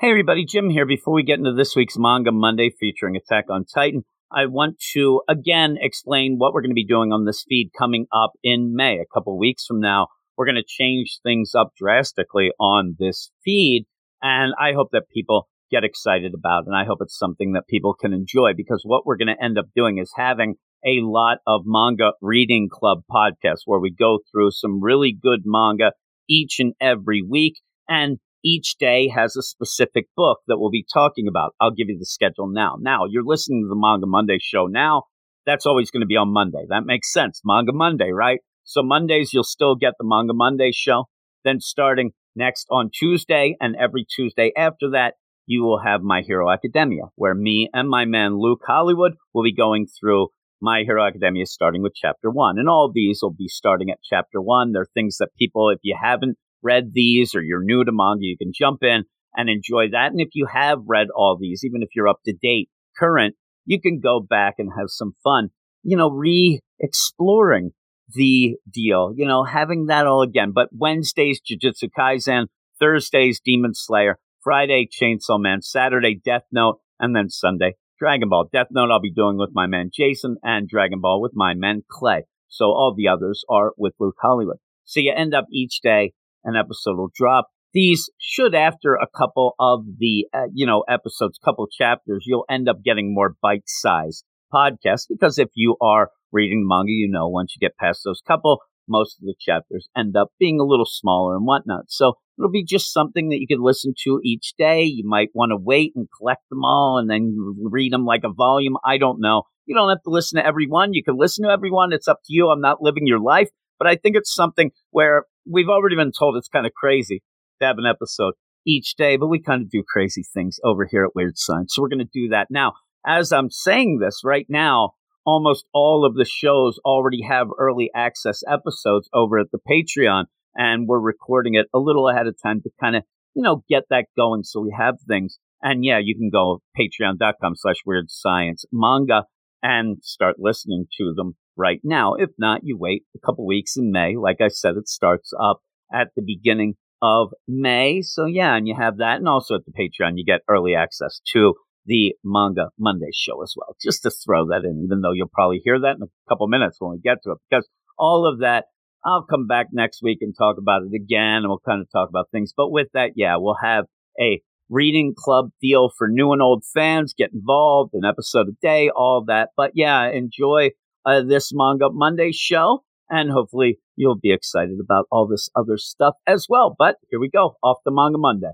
Hey everybody, Jim here. Before we get into this week's Manga Monday featuring Attack on Titan, I want to again explain what we're going to be doing on this feed coming up in May, a couple weeks from now. We're going to change things up drastically on this feed, and I hope that people get excited about and I hope it's something that people can enjoy because what we're going to end up doing is having a lot of manga reading club podcasts where we go through some really good manga each and every week. And each day has a specific book that we'll be talking about. I'll give you the schedule now. Now, you're listening to the Manga Monday show now. That's always going to be on Monday. That makes sense. Manga Monday, right? So Mondays, you'll still get the Manga Monday show. Then starting next on Tuesday and every Tuesday after that, you will have My Hero Academia, where me and my man Luke Hollywood will be going through My Hero Academia starting with chapter one. And all these will be starting at chapter one. They're things that people, if you haven't read these or you're new to manga, you can jump in and enjoy that. And if you have read all these, even if you're up to date, current, you can go back and have some fun, you know, re exploring the deal, you know, having that all again. But Wednesdays, Jujutsu Kaisen, Thursdays, Demon Slayer, Friday, Chainsaw Man, Saturday, Death Note, and then Sunday, Dragon Ball. Death Note I'll be doing with my man Jason and Dragon Ball with my man Clay. So all the others are with Luke Hollywood. So you end up each day an episode will drop. These should, after a couple of the, uh, you know, episodes, couple chapters, you'll end up getting more bite-sized podcasts because if you are reading manga, you know, once you get past those couple, most of the chapters end up being a little smaller and whatnot. So it'll be just something that you can listen to each day. You might want to wait and collect them all and then read them like a volume. I don't know. You don't have to listen to everyone. You can listen to everyone. It's up to you. I'm not living your life, but I think it's something where we've already been told it's kind of crazy to have an episode each day, but we kind of do crazy things over here at Weird Science. So we're going to do that. Now, as I'm saying this right now, almost all of the shows already have early access episodes over at the Patreon, and we're recording it a little ahead of time to kind of, you know, get that going so we have things. And yeah, you can go patreon.com slash weird science manga and start listening to them right now. If not, you wait a couple weeks in May. Like I said, it starts up at the beginning of May. So yeah, and you have that. And also at the Patreon, you get early access to the Manga Monday show as well. Just to throw that in, even though you'll probably hear that in a couple minutes when we get to it, because all of that, I'll come back next week and talk about it again and we'll kind of talk about things. But with that, yeah, we'll have a reading club deal for new and old fans. Get involved, an episode a day, all that. But yeah, enjoy uh, this Manga Monday show. And hopefully you'll be excited about all this other stuff as well. But here we go, off the Manga Monday.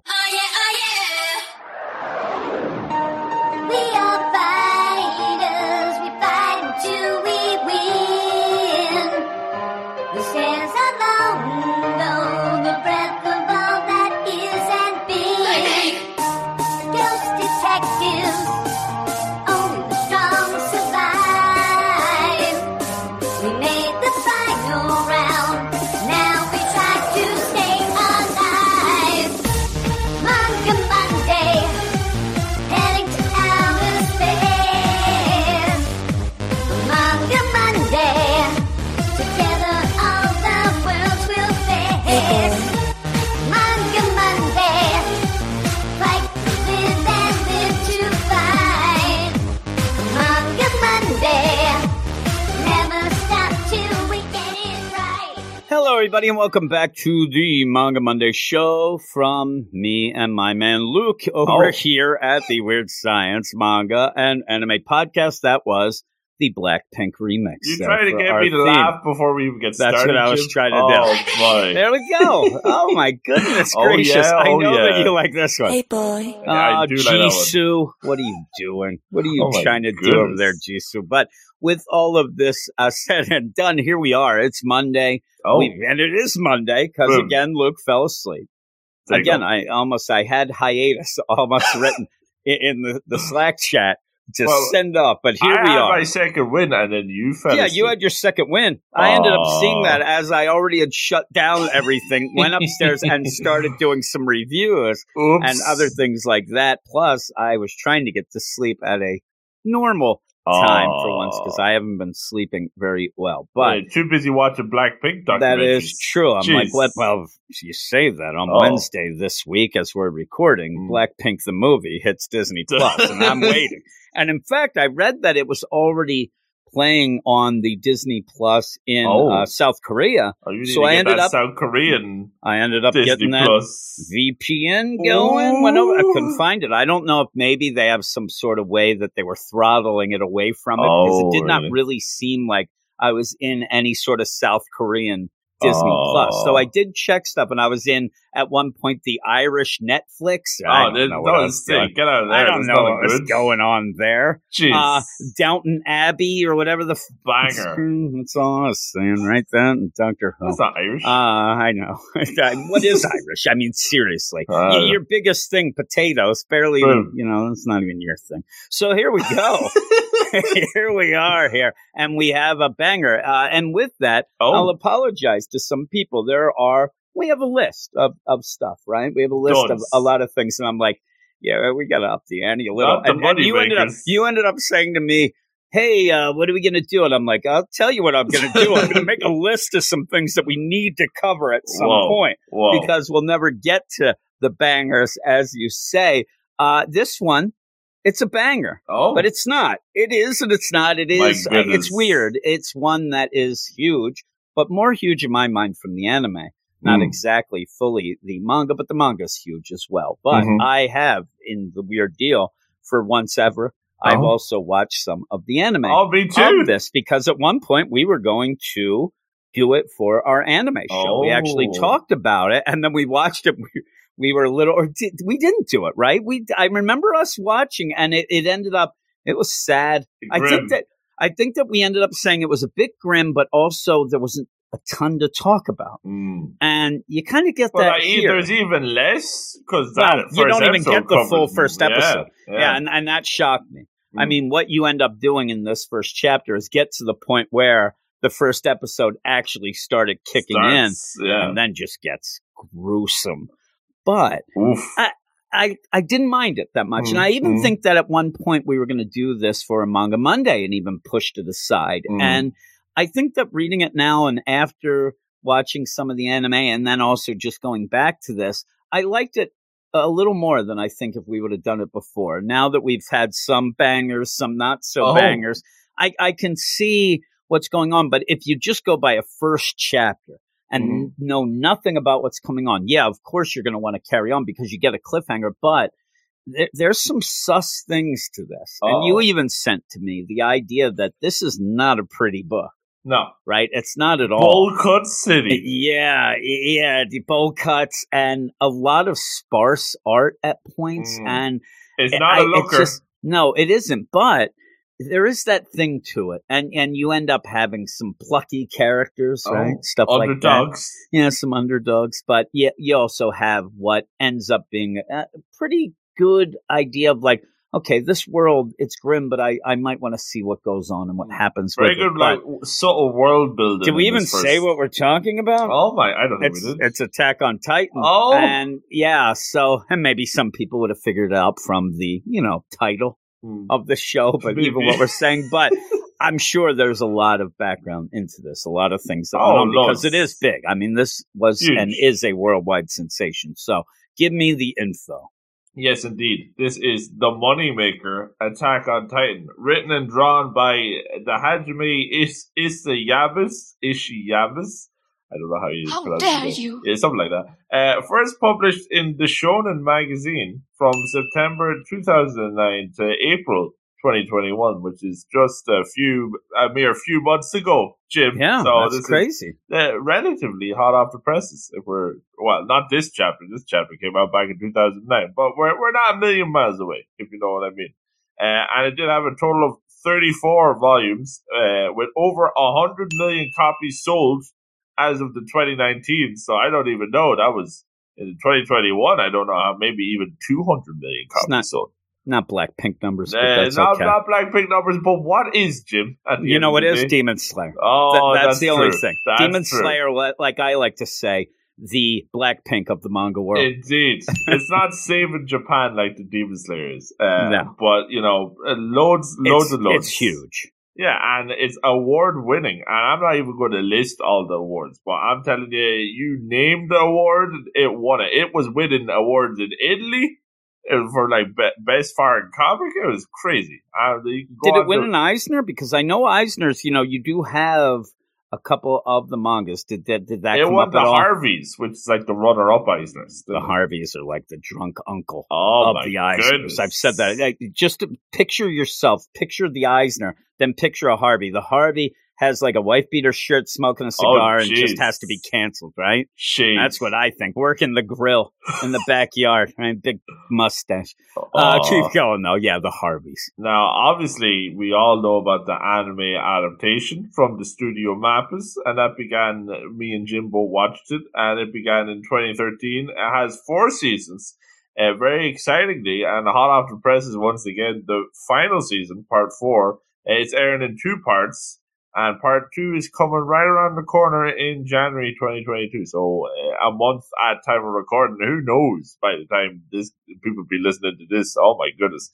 Everybody, and welcome back to the Manga Monday show from me and my man Luke over oh. here at the Weird Science Manga and Anime Podcast. That was the Blackpink remix. You trying to get me to laugh before we even get started? That's what I was trying to oh, do. Boy. There we go. Oh my goodness oh, gracious! Yeah, I oh, know yeah. that you like this one. Hey boy. Yeah, oh, do like what are you doing? What are you Oh, trying to do over there, goodness. Jisoo? But with all of this uh, said and done, here we are. It's Monday. Oh, and it is Monday because again, Luke fell asleep. there again. I almost I had hiatus almost written in, in the, the Slack chat to Well, send up, but here I we had are. my second win, and then you fell. yeah, you had your second win. I ended up seeing that as I already had shut down everything, went upstairs and started doing some reviews Oops. and other things like that. Plus, I was trying to get to sleep at a normal time oh. for once because I haven't been sleeping very well. But yeah, too busy watching Blackpink documentaries. That is true. I'm Jeez. like, what? Well, you say that on oh. Wednesday this week as we're recording, mm. Blackpink the movie hits Disney Plus, and I'm waiting. And in fact, I read that it was already playing on the Disney Plus in oh. uh, South Korea. Oh, so I ended up South Korean. I ended up Disney getting that Plus. VPN going. Over, I couldn't find it. I don't know if maybe they have some sort of way that they were throttling it away from it because oh, it did not really? really seem like I was in any sort of South Korean Disney oh. Plus. So I did check stuff, and I was in at one point the Irish Netflix. Oh, don't know what I was. Get out of there. I don't know what was going on there. Jeez. Uh, Downton Abbey or whatever the banger. That's all I was saying, right? Then Doctor Who. That's not Irish. Uh, I know. what is Irish? I mean, seriously, uh, your biggest thing, potatoes, barely. Even, you know, it's not even your thing. So here we go. here we are here, and we have a banger. Uh, and with that, oh. I'll apologize to some people. There are we have a list of, of stuff, right? We have a list of a lot of things, and I'm like, yeah, we got to up the ante a little. And, and, you ended up you ended up saying to me, "Hey, uh, what are we going to do?" And I'm like, "I'll tell you what I'm going to do. I'm going to make a list of some things that we need to cover at some Whoa. point Whoa. because we'll never get to the bangers, as you say. Uh, this one, it's a banger. Oh, but it's not. It is, and it's not. It is. It's weird. It's one that is huge, but more huge in my mind from the anime not mm. exactly fully the manga, but the manga's huge as well. But mm-hmm. I have in the weird deal for once ever. Oh. I've also watched some of the anime I'll be too. of this because at one point we were going to do it for our anime show. Oh. We actually oh. talked about it and then we watched it. We, we were a little, or did, we didn't do it, right? We, I remember us watching and it, it ended up, it was sad. Grim. I think that, I think that we ended up saying it was a bit grim, but also there wasn't a ton to talk about. Mm. And you kind of get well, that. here. There's even less because well, you don't even get the full first episode. Yeah, yeah. yeah and, and that shocked me. Mm. I mean, what you end up doing in this first chapter is get to the point where the first episode actually started kicking Starts, in yeah. and then just gets gruesome. But I, I, I didn't mind it that much. Mm, and I even mm. think that at one point we were going to do this for a Manga Monday and even push to the side. Mm. And I think that reading it now and after watching some of the anime and then also just going back to this, I liked it a little more than I think if we would have done it before. Now that we've had some bangers, some not so oh. bangers, I, I can see what's going on. But if you just go by a first chapter and mm. know nothing about what's coming on, yeah, of course you're going to want to carry on because you get a cliffhanger. But there, there's some sus things to this. Oh. And you oh. even sent to me the idea that this is not a pretty book. No. Right? It's not at all. Bowl cut city. Yeah, yeah, the bowl cuts and a lot of sparse art at points. Mm. And it's not I, a looker. Just, no, it isn't. But there is that thing to it, and and you end up having some plucky characters, oh, right? Stuff underdogs. like that. Yeah, some underdogs, but yeah, you also have what ends up being a pretty good idea of like okay, this world it's grim, but I, I might want to see what goes on and what hmm. happens. Very good, it. like subtle world building. Did we even say what we're talking about? Oh my, I don't know. It's, it's Attack on Titan. Oh, and yeah, so and maybe some people would have figured it out from the you know title hmm. of the show, but even what we're saying, but. I'm sure there's a lot of background into this, a lot of things that oh, because it is big. I mean, this was Huge. and is a worldwide sensation. So give me the info. Yes, indeed. This is the moneymaker Attack on Titan, written and drawn by the Hajime Is Isayabas. Ishiyabas. I don't know how you how pronounce dare it. you? Yeah, something like that. Uh, first published in the Shonen magazine from September 2009 to April 2021, which is just a few, a mere few months ago, Jim. Yeah, so that's this crazy. Is, uh, relatively hot off the presses. If we're well, not this chapter. This chapter came out back in 2009, but we're we're not a million miles away, if you know what I mean. Uh, and it did have a total of 34 volumes, uh, with over 100 million copies sold as of the 2019. So I don't even know that was in 2021. I don't know how maybe even 200 million copies not, sold. Not Blackpink numbers, but that's not, okay. not Blackpink numbers, but what is Jim? You know what is Demon Slayer. Oh, that's, that's the true. only thing. That's Demon true. Slayer, like I like to say, the Blackpink of the manga world. Indeed, it's not saving Japan like the Demon Slayer is, uh, No. but you know, uh, loads, loads it's, and loads. it's huge. Yeah, and it's award winning. And I'm not even going to list all the awards, but I'm telling you, you name the award, it won it. It was winning awards in Italy it was for like be- best foreign comic. It was crazy. Uh, you can go Did it win to- an Eisner? Because I know Eisner's. You know, you do have a couple of the mangas. Did that? Did that It up the at all? Harveys, which is like the runner up Eisners. the Harveys are like the drunk uncle Oh of the Eisners. goodness. I've said that. Like, just picture yourself, picture the Eisner, then picture a Harvey. The Harvey has like a wife beater shirt, smoking a cigar, and just has to be canceled, right? That's what I think. Working the grill in the backyard, right? Big mustache. Uh, Oh. keep going though. Yeah, the Harveys. Now, obviously, we all know about the anime adaptation from the studio Mappas, and that began, me and Jimbo watched it, and it began in 2013. It has four seasons, uh, very excitingly, and hot off the presses once again, the final season, part four, uh, it's airing in two parts, and part two is coming right around the corner in January 2022. So, uh, a month at time of recording, who knows by the time this people be listening to this? Oh my goodness.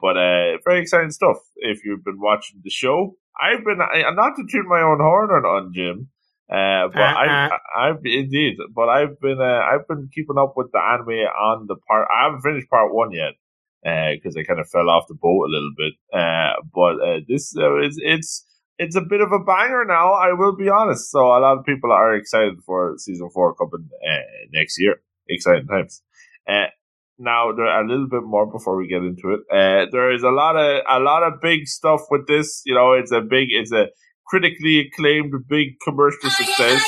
But uh, very exciting stuff. If you've been watching the show, I've been I, not to toot my own horn on, on Jim, uh, but I, I, I've indeed, but I've been uh, I've been keeping up with the anime on the part. I haven't finished part one yet because I kind of fell off the boat a little bit. Uh, but uh, this uh, it's it's it's a bit of a banger now. I will be honest. So a lot of people are excited for season four coming uh, next year. Exciting times. Uh, now there a little bit more before we get into it. Uh, there is a lot of a lot of big stuff with this. You know, it's a big, it's a critically acclaimed, big commercial success.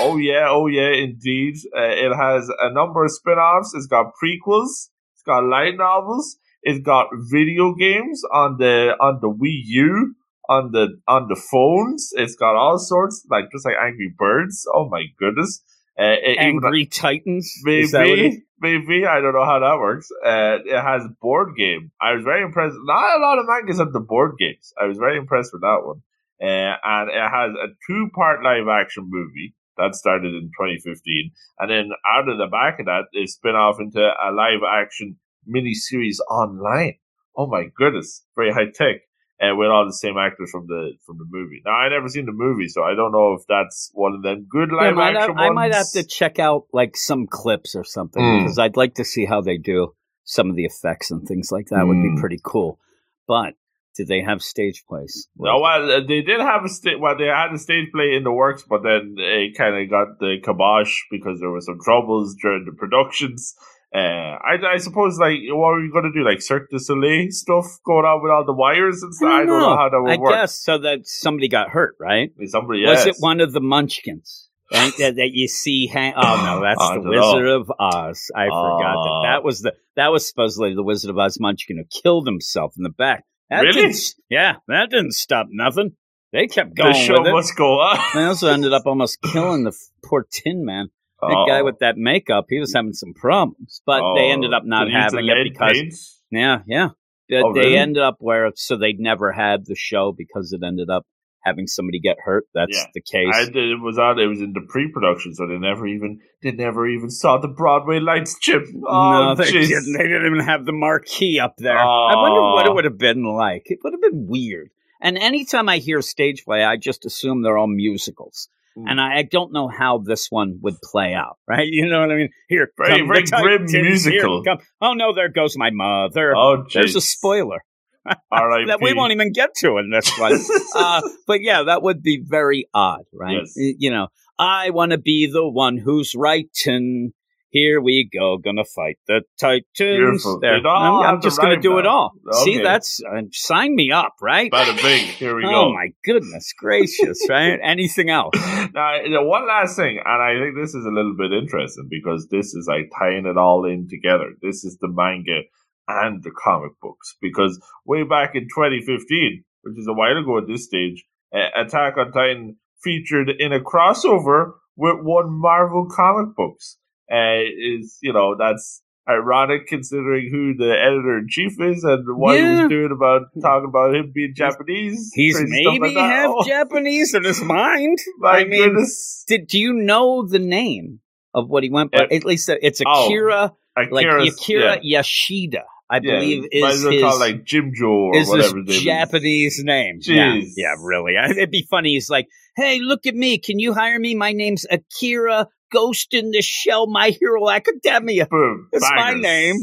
Oh yeah, oh yeah, indeed. Uh, it has a number of spin-offs. It's got prequels. It's got light novels. It's got video games on the on the Wii U, on the on the phones. It's got all sorts, like just like Angry Birds. Oh my goodness! Uh, it- even- Angry Titans. Is that what it- Maybe, maybe I don't know how that works. Uh, it has board game. I was very impressed. Not a lot of mangas have the board games. I was very impressed with that one. Uh, and it has a two-part live-action movie that started in 2015, and then out of the back of that, they spin off into a live-action miniseries online. Oh my goodness, very high tech. Uh, with all the same actors from the from the movie. Now I never seen the movie, so I don't know if that's one of them good I live have, action I might have to check out like some clips or something Mm. because I'd like to see how they do some of the effects and things like that. Would be Mm. pretty cool. But did they have stage plays? No, well, uh, they did have a sta- well, they had a stage play in the works, but then it kind of got the kibosh because there were some troubles during the productions. Uh, I, I suppose, like, what were you going to do? Like Cirque du Soleil stuff going on with all the wires and stuff? I don't know how that would I work. guess so that somebody got hurt, right? Somebody Was it one of the Munchkins? Right? that, that you see hang oh no that's the don't wizard of oz i forgot Oh. that that was the that was supposedly the wizard of oz munchkin who killed himself in the back that Really? yeah that didn't stop nothing they kept going the show with it must go on. they also ended up almost killing the poor tin man that guy Oh. with that makeup he was having some problems but they Oh. ended up not Did he use the having it because paint? yeah yeah They- Oh, they really? ended up where so they'd never had the show because it ended up having somebody get hurt that's Yeah. the case I it was on. It was in the pre-production, so they never even they never even saw the Broadway lights. Chip. Oh, no, they didn't. They didn't even have the marquee up there. I wonder what it would have been like. It would have been weird. And anytime I hear stage play, I just assume they're all musicals. Mm. And I, I don't know how this one would play out, right? You know what I mean? Here, Very- come very grim here musical. come- Oh no, there goes my mother. Oh, There's a spoiler that we won't even get to in this one. uh, but yeah, that would be very odd, right? Yes. You know, I want to be the one who's right, and here we go, gonna fight the Titans. Beautiful. There, I'm, I'm just gonna do it all. See, that's uh, sign me up, right? Bada bing. Here we oh go. my goodness gracious, right? Anything else? Now, you know, one last thing, and I think this is a little bit interesting because this is like tying it all in together. This is the manga and the comic books because way back in 2015, which is a while ago at this stage, uh, Attack on Titan featured in a crossover with one Marvel comic books. Uh, is you know that's ironic considering who the editor in chief is and what he was doing about talking about him being Japanese. He's maybe like half Oh, Japanese in his mind. my I mean, goodness. Did do you know the name of what he went, but at least it's Oh, Akira, like Akira's- Akira yeah. Yoshida, I Yeah, believe is his, call like Jim Joe or is his whatever his name is. Japanese name. Yeah, yeah, really. I- It'd be funny. He's like, "Hey, look at me. Can you hire me? My name's Akira Ghost in the Shell, My Hero Academia. Boom. It's my bangers. name."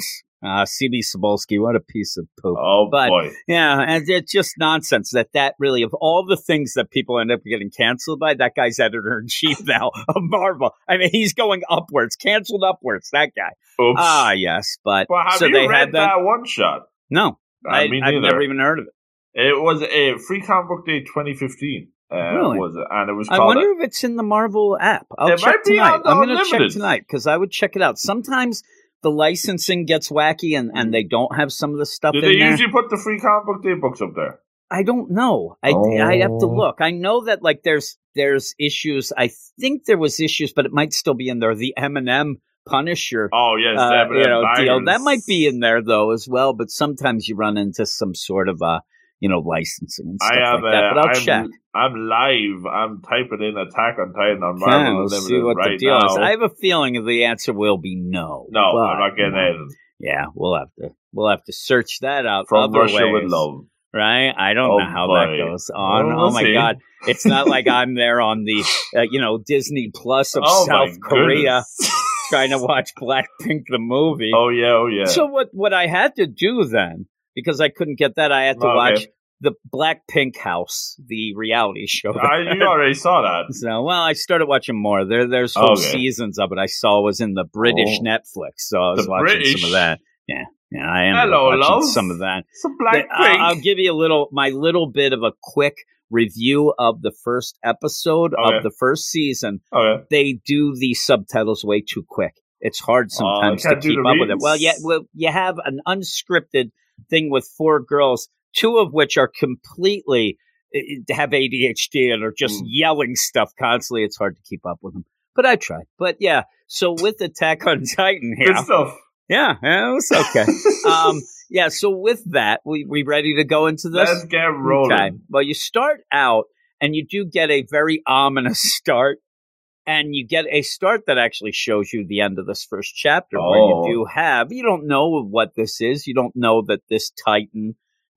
Uh, CB Cebulski, what a piece of poop. Oh But- boy. Yeah, and it's just nonsense that that really, of all the things that people end up getting canceled by, that guy's editor in chief now of Marvel. I mean, he's going upwards, canceled upwards. That guy. Oops. Ah, yes, but but have so you they read had that. that one shot? No, I, me I've never even heard of it. It was a free comic book day 2015. Uh, Really? Was it? And it was I wonder if it's in the Marvel app. I'll it check tonight. I'm going to check tonight because I would check it out. Sometimes the licensing gets wacky and, and they don't have some of the stuff do in they there. usually put the free comic book day books up there? I don't know. I I have to Oh. look. I know that like there's there's issues. I think there was issues, but it might still be in there. The Eminem Punisher. Oh yes, uh, you know, deal. That might be in there though as well. But sometimes you run into some sort of uh, you know, licensing and stuff I have. like that. uh, But I'll I'm, check. I'm live. I'm typing in Attack on Titan on Yeah, Marvel we'll Unlimited see what right the deal now. is. I have a feeling the answer will be no. no, but, I'm not getting anything Yeah, we'll have to we'll have to search that out from other Russia ways, with love. right? I don't Oh, know how boy. that goes on. Well, oh we'll my see. god, it's not like I'm there on the uh, you know Disney Plus of oh South Korea trying to watch Blackpink the movie. oh yeah, oh yeah. So what what I had to do then because I couldn't get that, I had to oh, Okay. watch the Blackpink House, the reality show. I, you already saw that. So, well, I started watching more. There, there's whole Okay. seasons of it. I saw was in the British Oh. Netflix, so I was The watching British? some of that. Yeah, yeah, I ended Hello, watching love. some of that. Some But black I'll, I'll give you a little, my little bit of a quick review of the first episode Okay. of the first season. Okay. They do the subtitles way too quick. It's hard oh, sometimes to Oh, can't do keep the up with it. Well, yeah, well, you have an unscripted thing with four girls, two of which are completely eh, have ADHD and are just Mm. yelling stuff constantly. It's hard to keep up with them, but I tried. But yeah, so with Attack on Titan here, Good stuff. yeah, yeah, it was okay. um, yeah, so with that, we we ready to go into this? Let's get rolling. Okay. Well, you start out and you do get a very ominous start. And you get a start that actually shows you the end of this first chapter where Oh. you do have, you don't know what this is. You don't know that this Titan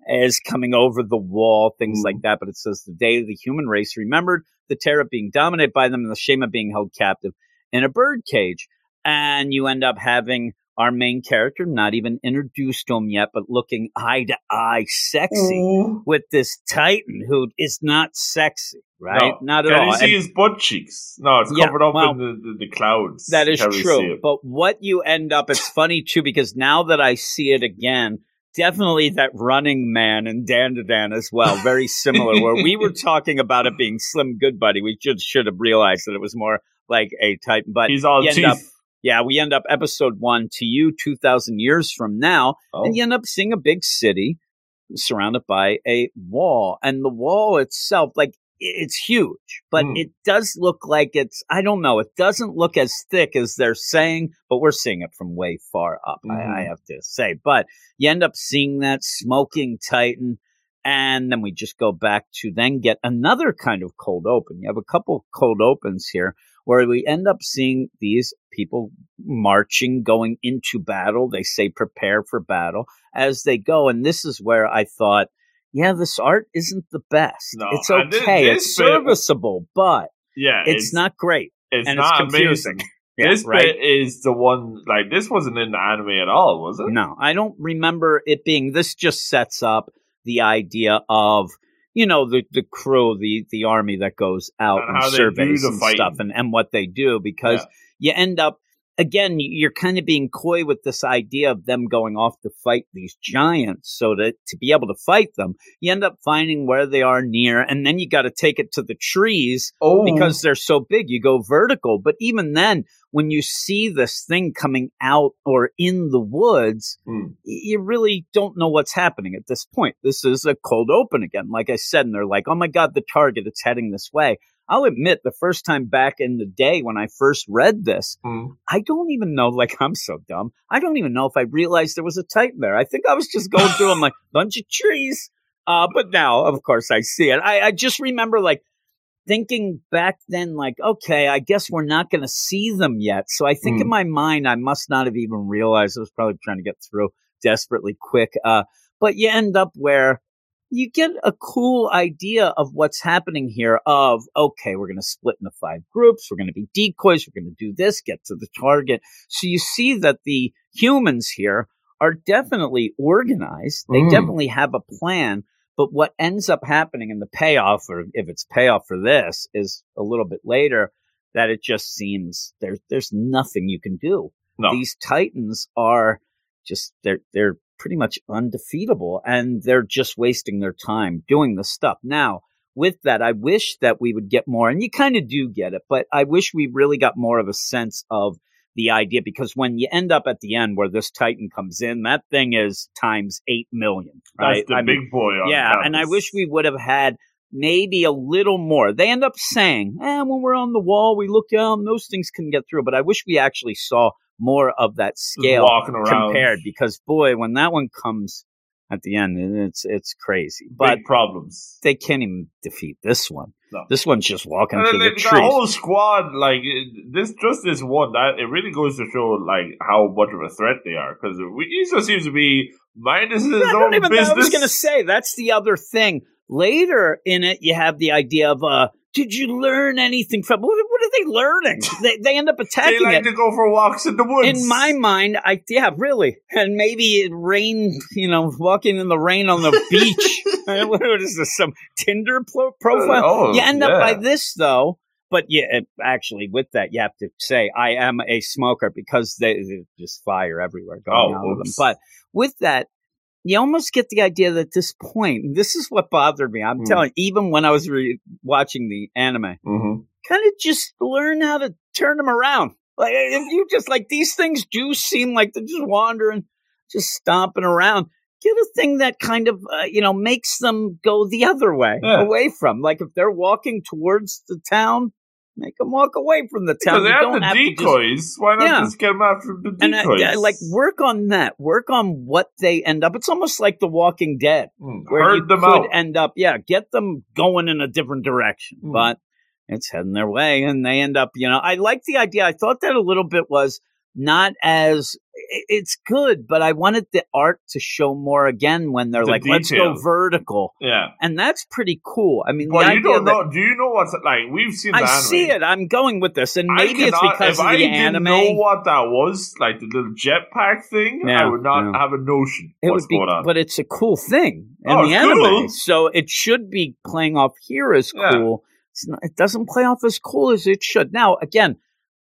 is coming over the wall, things Mm. like that. But it says the day the human race remembered the terror of being dominated by them and the shame of being held captive in a bird cage. And you end up having our main character, not even introduced to him yet, but looking eye to eye sexy Ooh. with this Titan who is not sexy, right? No. Not at Can all. Can you see And his butt cheeks? No, it's Yeah, covered up well, in the, the, the clouds. That is see true. But what you end up, it's funny too, because now that I see it again, definitely that running man and Dandadan as well, very similar. where we were talking about it being Slim Goodbody, we just should have realized that it was more like a Titan. But He's all teeth. up- yeah, we end up episode one to you 2,000 years from now. Oh. and you end up seeing a big city surrounded by a wall and the wall itself like it's huge but Hmm. it does look like it's i don't know it doesn't look as thick as they're saying but we're seeing it from way far up I, I Mhm. have to say but you end up seeing that smoking titan and then we just go back to then get another kind of cold open you have a couple cold opens here where we end up seeing these people marching, going into battle. They say prepare for battle as they go. And this is where I thought, yeah, this art isn't the best. No, it's okay. this it's bit- serviceable, but yeah, it's, not great. It's and not it's confusing. amazing. Yeah, this right? bit is the one. Like this wasn't in the anime at all, was it? No, I don't remember it being. This just sets up the idea of you know the the crew, the the army that goes out And and, how they do surveys the and stuff, and and what they do because you end up again you're kind of being coy with this idea of them going off to fight these giants. So that to be able to fight them you end up finding where they are near and then you got to take it to the trees Oh, because they're so big. You go vertical. But even then when you see this thing coming out or in the woods hmm. y- you really don't know what's happening at this point. This is a cold open again. Like i said and they're like oh my god the target it's heading this way i'll admit the first time back in the day when i first read this Hmm. i don't even know like i'm so dumb i don't even know if i realized there was a titan there i think i was just going through i'm like bunch of trees uh, but now of course i see it I, I just remember like thinking back then, like, okay, I guess we're not going to see them yet. So I think Mm. in my mind, I must not have even realized I was probably trying to get through desperately quick. Uh, but you end up where you get a cool idea of what's happening here of, okay, we're going to split into five groups. We're going to be decoys. We're going to do this, get to the target. So you see that the humans here are definitely organized. They Mm. definitely have a plan. But what ends up happening in the payoff, or if it's payoff for this, is a little bit later that it just seems there's there's nothing you can do. No. These Titans are just they're they're pretty much undefeatable, and they're just wasting their time doing the stuff. Now, with that, I wish that we would get more, and you kind of do get it, but I wish we really got more of a sense of the idea because when you end up at the end where this Titan comes in, that thing is times eight million. Right? That's the I mean, big boy on yeah, and I wish we would have had maybe a little more. They end up saying, eh, when we're on the wall, we look down, those things can get through. But I wish we actually saw more of that scale compared because boy, when that one comes at the end, it's it's crazy. But big problems. they can't even defeat this one. No. This one's just walking And through the the, trees. whole squad, like this, just this one, that it really goes to show like how much of a threat they are. Because just seems to be minus his I own business. I was going to say that's the other thing. Later in it, you have the idea of, uh, did you learn anything from? What, what are they learning? they, they end up attacking. they like it. to go for walks in the woods. In my mind, I yeah, really, and maybe it rain. You know, walking in the rain on the beach. Uh, what is this? Some Tinder pro- profile? Oh, you end up by this though. But yeah, actually, with that, you have to say I am a smoker because they, they just fire everywhere going Oh, out of them. But with that, you almost get the idea that at this point, this is what bothered me. I'm Hmm. telling, you, even when I was re- watching the anime, Mhm. kind of just learn how to turn them around. Like if you just like these things do seem like they're just wandering, just stomping around. Get a thing that kind of uh, you know makes them go the other way, Yeah. away from. Like if they're walking towards the town, make them walk away from the town. Because they have the to just- decoys. Why not Yeah. just get them after the I, decoys? I, like work on that. Work on what they end up. It's almost like The Walking Dead Mm, where you them could out. end up, yeah, get them going in a different direction. Hmm. But it's heading their way, and they end up, you know. I like the idea. I thought that a little bit was not as it's good, but I wanted the art to show more again when they're The like, let's go vertical, yeah. and that's pretty cool. I mean, the you don't that know. Do you know what's like? We've seen. I anime. see it. I'm going with this, and maybe it's cannot- because if of I the didn't anime. know what that was, like the little jetpack thing, Yeah, I would not yeah. have a notion It would be, but it's a cool thing in Oh, the it's anime, cool. so it should be playing off here as Yeah. cool. It's not, it doesn't play off as cool as it should. Now, again,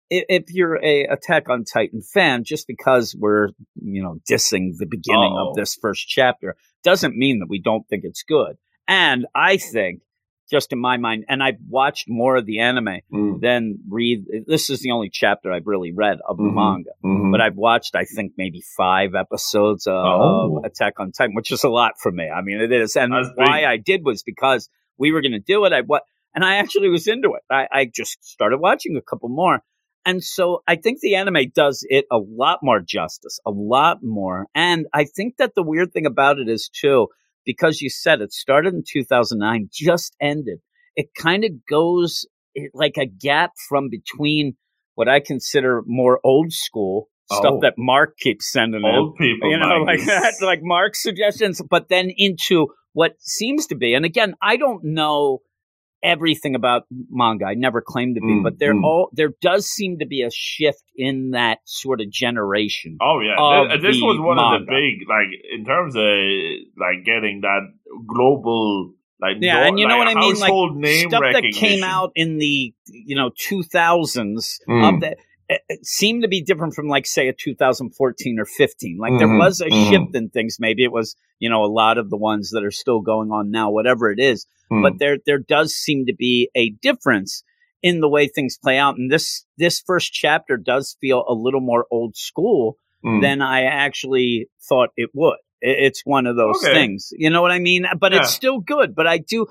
if you're a Attack on Titan fan, just because we're you know dissing the beginning Uh-oh. of this first chapter doesn't mean that we don't think it's good. And I think, just in my mind, and I've watched more of the anime Mm, than read. This is the only chapter I've really read of the Mhm. manga mhm. but I've watched, I think, maybe five episodes of Oh. Attack on Titan, which is a lot for me. I mean, it is. And why. I did was because we were going to do it. I what, and I actually was into it. I, I just started watching a couple more. And so I think the anime does it a lot more justice, a lot more. And I think that the weird thing about it is too, because you said it started in 2009, just ended. It kind of goes it, like a gap from between what I consider more old school stuff Oh. that Mark keeps sending in old people, you know, like that, like Mark's suggestions, but then into what seems to be, and again, I don't know everything about manga. I never claimed to be, Mm, but there mm. all there does seem to be a shift in that sort of generation. Oh yeah, of Th- this was one of the big like in terms of like getting that global like Yeah, no- and you know like, what I mean, like name Stuff that came out in the you know two thousands Mm. of the. It it seemed to be different from, like, say, a 2014 or 15. Like, there Mhm, was a mhm. shift in things. Maybe it was, you know, a lot of the ones that are still going on now, whatever it is. Mm. but there there does seem to be a difference in the way things play out and this this first chapter does feel a little more old school Mm. than i actually thought it would it's one of those Okay. things you know what i mean but it's still good but i do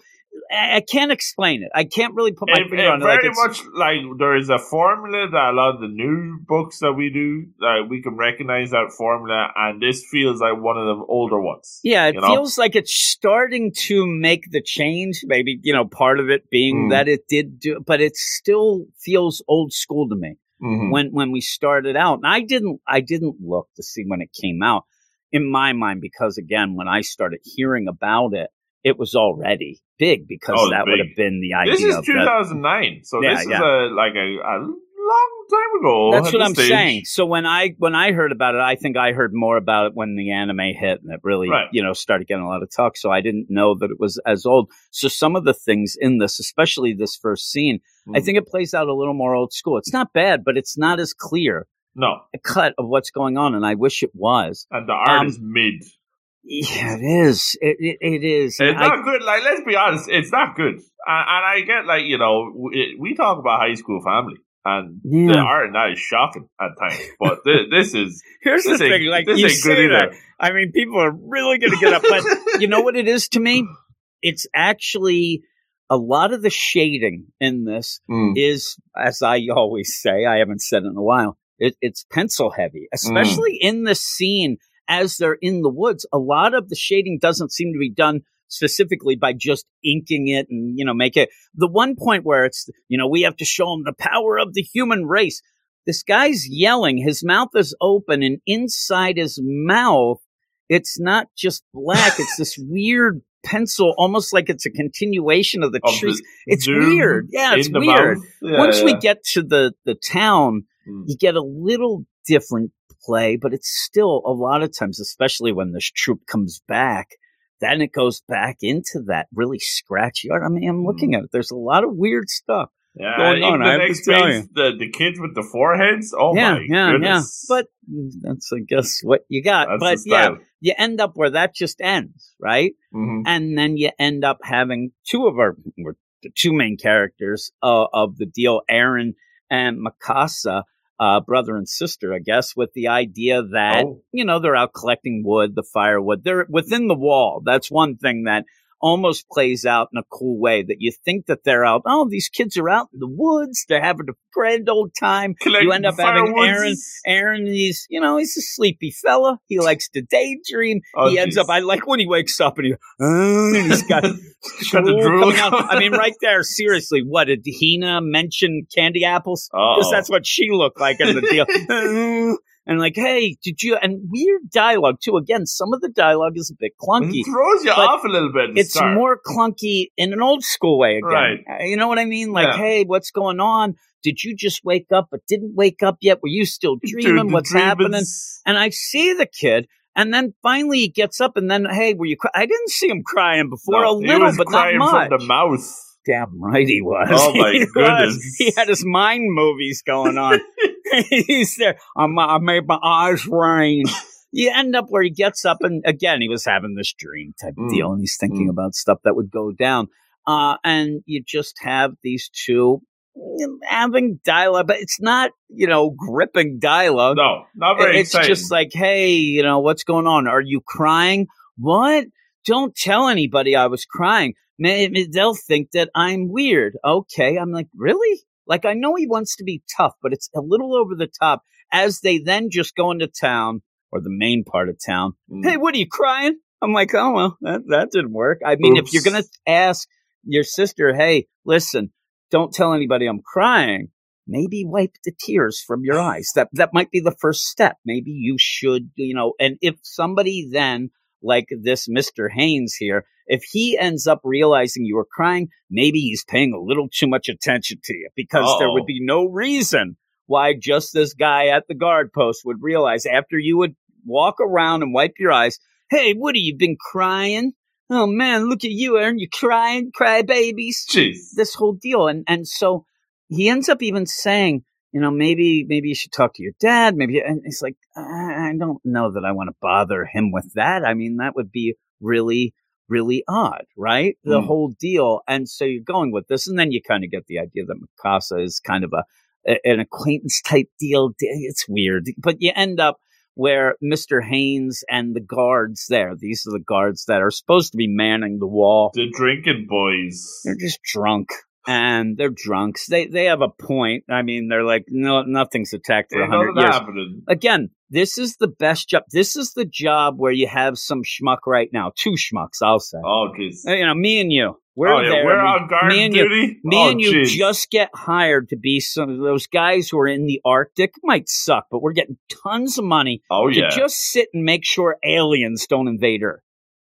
I can't explain it. I can't really put my it, finger it on it. Very like much like there is a formula that a lot of the new books that we do, that we can recognize that formula, and this feels like one of the older ones. Yeah, it you know? feels like it's starting to make the change. Maybe you know part of it being Mm. that it did do, but it still feels old school to me. Mhm. when when we started out. And I didn't I didn't look to see when it came out in my mind because again when I started hearing about it, it was already big because Oh, that would have been the idea This is of that. 2009, so Yeah, this is yeah. a like a, a long time ago. That's what I'm stage. saying. So when I when I heard about it, I think I heard more about it when the anime hit and it really Right. you know started getting a lot of talk. So I didn't know that it was as old. So some of the things in this, especially this first scene, I Mm. think it plays out a little more old school. It's not bad, but it's not as clear no, a cut of what's going on, and I wish it was. and the art Um, is mid. Yeah, it is. It it, it is. It's I- not good. Like, let's be honest, it's not good. And, and I get like you know, we, we talk about high school family, and the Yeah. art in that is shocking at times. But thi- this is Here's this the thing, like you say that, I mean, people are really going to get up. But you know what it is to me? It's actually a lot of the shading in this Mm. is, as I always say, I haven't said it in a while. It, it's pencil heavy, especially in the scene as they're in the woods. A lot of the shading doesn't seem to be done specifically by just inking it and you know make it the one point where it's you know we have to show them the power of the human race this guy's yelling his mouth is open and inside his mouth it's not just black it's this weird pencil almost like it's a continuation of the Of trees the it's weird yeah it's weird. Yeah, once we get to the the town Mm. you get a little different play, but it's still a lot of times, especially when this troop comes back, then it goes back into that really scratchy art. I mean, I'm looking Mm. at it. There's a lot of weird stuff. yeah, going on, I the to next tell the the kids with the foreheads. Oh yeah, my yeah, goodness! yeah. But that's, I guess, what you got. That's but yeah, you end up where that just ends, right? Mhm. and then you end up having two of our the two main characters uh, of the deal, Eren and Mikasa, uh, brother and sister, I guess, with the idea that Oh. you know they're out collecting wood, the firewood. They're within the wall. That's one thing that almost plays out in a cool way that you think that they're out. Oh, these kids are out in the woods. They're having a grand old time. Collect end up having. Eren- Eren, he's, you know, he's a sleepy fella. He likes to daydream. Oh, he ends up, I like when he wakes up and, he, and he's got Got the drool drool coming out. I mean, right there, seriously, what did Hina mention candy apples? Because that's what she looked like in the deal. Oh. And like, hey, did you? And weird dialogue too. Again, some of the dialogue is a bit clunky. It throws you off a little bit. It's start. more clunky in an old school way again. Right. Uh, You know what I mean? Like, Yeah. hey, what's going on? Did you just wake up but didn't wake up yet? Were you still dreaming? the What's dream happening? is- And I see the kid, and then finally he gets up, and then hey, were you? Cry-? I didn't see him crying before No, a little, was but not crying much. from the mouth. Damn right he was. Oh, my He was. goodness. He had his mind movies going on. He's there. I'm, I made my eyes rain. You end up where he gets up, and again, he was having this dream type of Mm. deal, and he's thinking Mm. about stuff that would go down. Uh, and you just have these two having dialogue, but it's not, you know, gripping dialogue. No, not very it's exciting. just like, hey, you know, what's going on? Are you crying? What? Don't tell anybody I was crying. Maybe they'll think that I'm weird. Okay. I'm like, really? Like, I know he wants to be tough, but it's a little over the top as they then just go into town or the main part of town. Mm. Hey, what are you crying? I'm like, oh, well, that, that didn't work. I mean, if you're going to ask your sister, hey, listen, don't tell anybody I'm crying, maybe wipe the tears from your eyes. That, that might be the first step. Maybe you should, you know, and if somebody then, like this Mr. Haynes here, if he ends up realizing you were crying, maybe he's paying a little too much attention to you because there Uh-oh. would oh. be no reason why just this guy at the guard post would realize after you would walk around and wipe your eyes, hey, what have you been crying? Oh man, look at you, Eren. You crying, cry babies. Jeez. This whole deal. And and so he ends up even saying, you know, maybe maybe you should talk to your dad. Maybe and it's like, I don't know that I want to bother him with that. I mean, that would be really, really odd, right? The Mm. whole deal. And so you're going with this, and then you kind of get the idea that Mikasa is kind of a, a- an acquaintance type deal. It's weird, but you end up where Mr. Haynes and the guards there, these are the guards that are supposed to be manning the wall. The drinking boys. They're just drunk. And they're drunks. They they have a point. I mean, they're like, no, nothing's attacked for a hundred years. happening. Again, this is the best job. This is the job where you have some schmuck right now. Two schmucks, I'll say. Oh, jeez. You know, me and you. We're oh, yeah, there. We're on guard me and you- me oh, and you jeez. just get hired to be some of those guys who are in the Arctic. Might suck, but we're getting tons of money Oh, to yeah. just sit and make sure aliens don't invade Earth.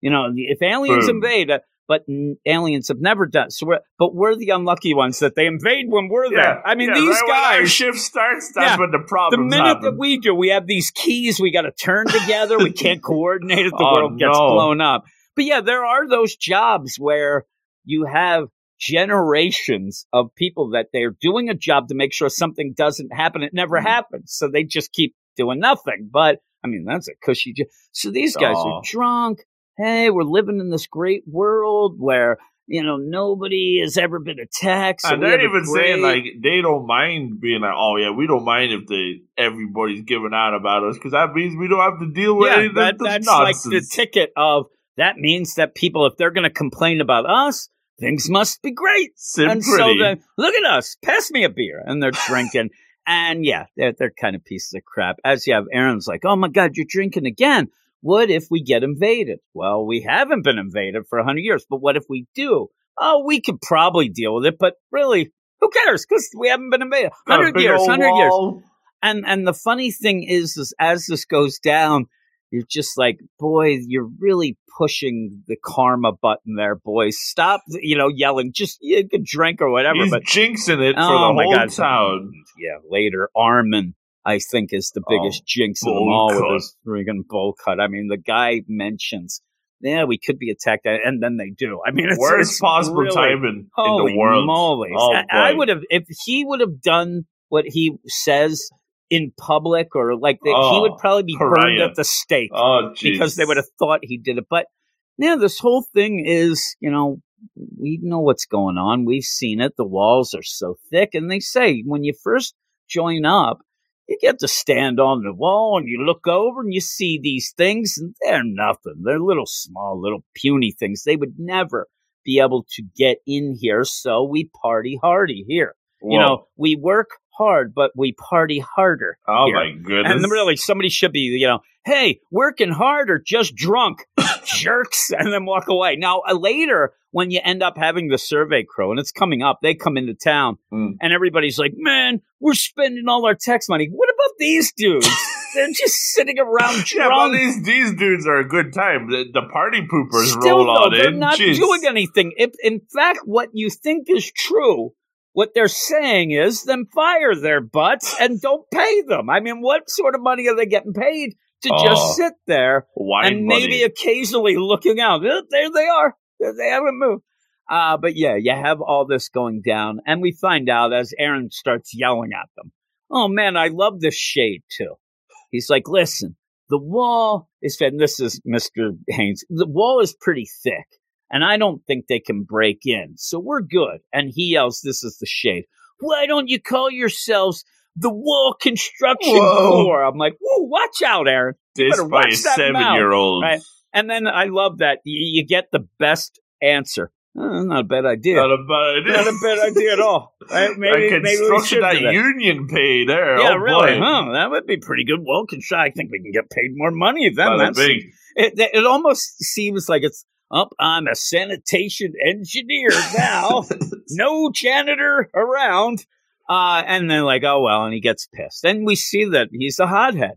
You know, if aliens Boom. invade, uh, but n- aliens have never done. So, we're, but we're the unlucky ones that they invade when we're yeah. there. I mean, yeah, these right guys. shift starts, that's Yeah. when the The minute happen. that we do, we have these keys we got to turn together. We can't coordinate it. The Oh, world gets no. blown up. But yeah, there are those jobs where you have generations of people that they're doing a job to make sure something doesn't happen. It never Mhm. happens. So they just keep doing nothing. But I mean, that's a cushy job. So these guys Aw. are drunk. Hey, we're living in this great world where, you know, nobody has ever been attacked. So and they're even saying like they don't mind being like, oh yeah, we don't mind if they everybody's giving out about us because that means we don't have to deal with yeah, of that, that's like the ticket of that means that people, if they're going to complain about us, things must be great. Sim and so then, look at us, pass me a beer, and they're drinking. and yeah, they're they're kind of pieces of crap. As you have Eren's like, oh my god, you're drinking again. What if we get invaded? Well, we haven't been invaded for a hundred years, but what if we do? Oh, we could probably deal with it, but really, who cares? Because we haven't been invaded. Hundred years, old hundred years and and the funny thing is, is as this goes down, you're just like, boy, you're really pushing the karma button there, boys. Stop, you know, yelling. Just you could drink or whatever. He's but jinxing it for oh the my whole god, town. yeah. Later, Armin, I think, is the biggest Oh, jinx of them all cut. with his friggin' bowl cut. I mean, the guy mentions. Yeah, we could be attacked, and then they do. I mean, it's, Worst it's possible really- timing Holy in the world. moly! Oh, I, I would have if he would have done what he says in public, or like that, he Oh, would probably be burned at the stake Oh, because they would have thought he did it. But yeah, this whole thing is, you know, we know what's going on. We've seen it. The walls are so thick, and they say when you first join up. You get to stand on the wall and you look over and you see these things, and they're nothing. They're little small, little puny things. They would never be able to get in here. So we party hardy here. You know, we work hard, but we party harder. oh here. my goodness. And really, somebody should be, you know, hey, working hard or just drunk, jerks, and then walk away. Now, uh, later, when you end up having the survey crew, and it's coming up, they come into town, Mm. and everybody's like, man, we're spending all our tax money. What about these dudes? They're just sitting around Yeah, but drunk. these these dudes are a good time. The, the party poopers Still, roll though, on they're in. not Jeez. doing anything. If, in fact, what you think is true, what they're saying is, then fire their butts and don't pay them. I mean, what sort of money are they getting paid to Oh, just sit there and money. maybe occasionally looking out? There they are. They haven't moved. Uh, but yeah, you have all this going down, and we find out as Eren starts yelling at them. Oh man, I love this shade too. He's like, listen, the wall is fed. And this is Mr. Haynes. The wall is pretty thick, and I don't think they can break in. So we're good. And he yells, This is the shade. Why don't you call yourselves the Wall Construction Whoa. Corps? I'm like, Whoa, watch out, Eren. this by a that seven year old. Right. And then I love that you, you get the best answer. Uh, not a bad idea. Not a bad idea. Not a bad idea at all. Right? Maybe, a maybe we should that that. union pay there. Yeah, oh, really? Huh? That would be pretty good. Well, construct. I think we can get paid more money then. Bada That's it, it almost seems like it's up. I'm a sanitation engineer now. no janitor around. Uh, and then like, oh well, and he gets pissed. And we see that he's a hothead.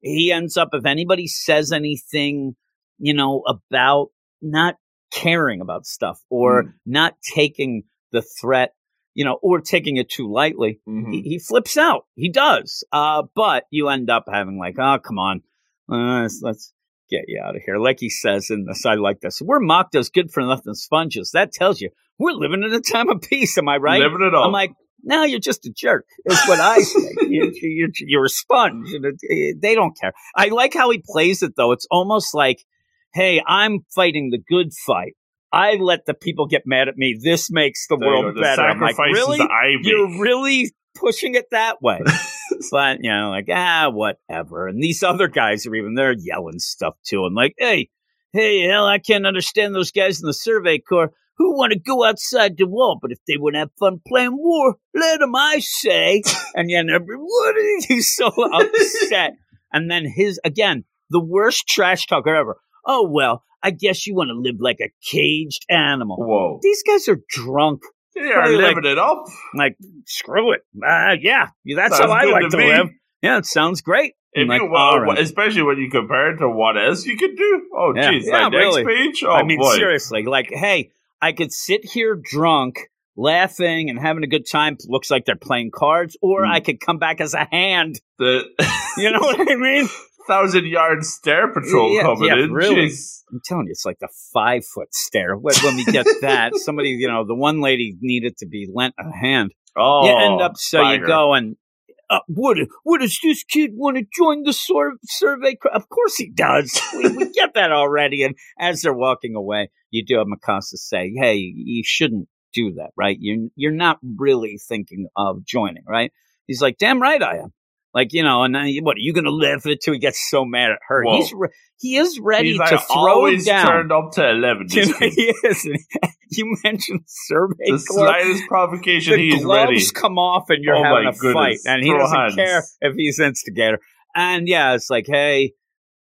He ends up if anybody says anything, you know, about not caring about stuff or Mm. not taking the threat, you know, or taking it too lightly, Mhm. he, he flips out. He does. Uh, but you end up having like, oh, come on, uh, let's, let's get you out of here. Like he says in this, I like this. We're mocked as good for nothing sponges. That tells you we're living in a time of peace. Am I right? Living it up. I'm like, no, you're just a jerk. Is what I say. you, you, you're a sponge. They don't care. I like how he plays it though. It's almost like, hey, I'm fighting the good fight. I let the people get mad at me. This makes the you world. The better. I'm like, really? You're really pushing it that way. but you know, like ah, whatever. And these other guys are even they're yelling stuff to him, like, "Hey, hey, hell, I can't understand those guys in the Survey Corps who want to go outside the wall, but if they want to have fun playing war, let them, I say." and then what is he so upset? and then his again, the worst trash talker ever. Oh well, I guess you want to live like a caged animal. Whoa. These guys are drunk. They are Probably living like- it up. Like, screw it. Uh, yeah, that's Sounds how I like to me. live. Yeah, it sounds great. If I'm like, you want, right. especially when you compare it to what else you could do. Oh, Yeah. jeez. Yeah, like really. next page. Oh, I mean, boy. seriously, like, hey, I could sit here drunk, laughing and having a good time. Looks like they're playing cards, or Hmm. I could come back as a hand. The You know what I mean? thousand yard stair patrol Yeah, coming yeah, in. really. Jeez. I'm telling you, it's like the five foot stair. When, when we get that, somebody, you know, the one lady needed to be lent a hand. Oh, you end up so you go and uh, what what does this kid want to join the sur- survey of course he does we, we get that already and as they're walking away you do have Mikasa say hey you shouldn't do that right you're you're not really thinking of joining right he's like damn right I am like you know and then, what are you gonna laugh it till he gets so mad at her Whoa. he's re- he is ready He's like, to throw always down turned up to 11 this week. he is. you mentioned survey The Corps slightest provocation, the he's gloves ready. come off and you're Oh having a fight, and he Throw doesn't hands. care if he's instigator. And yeah, it's like, hey,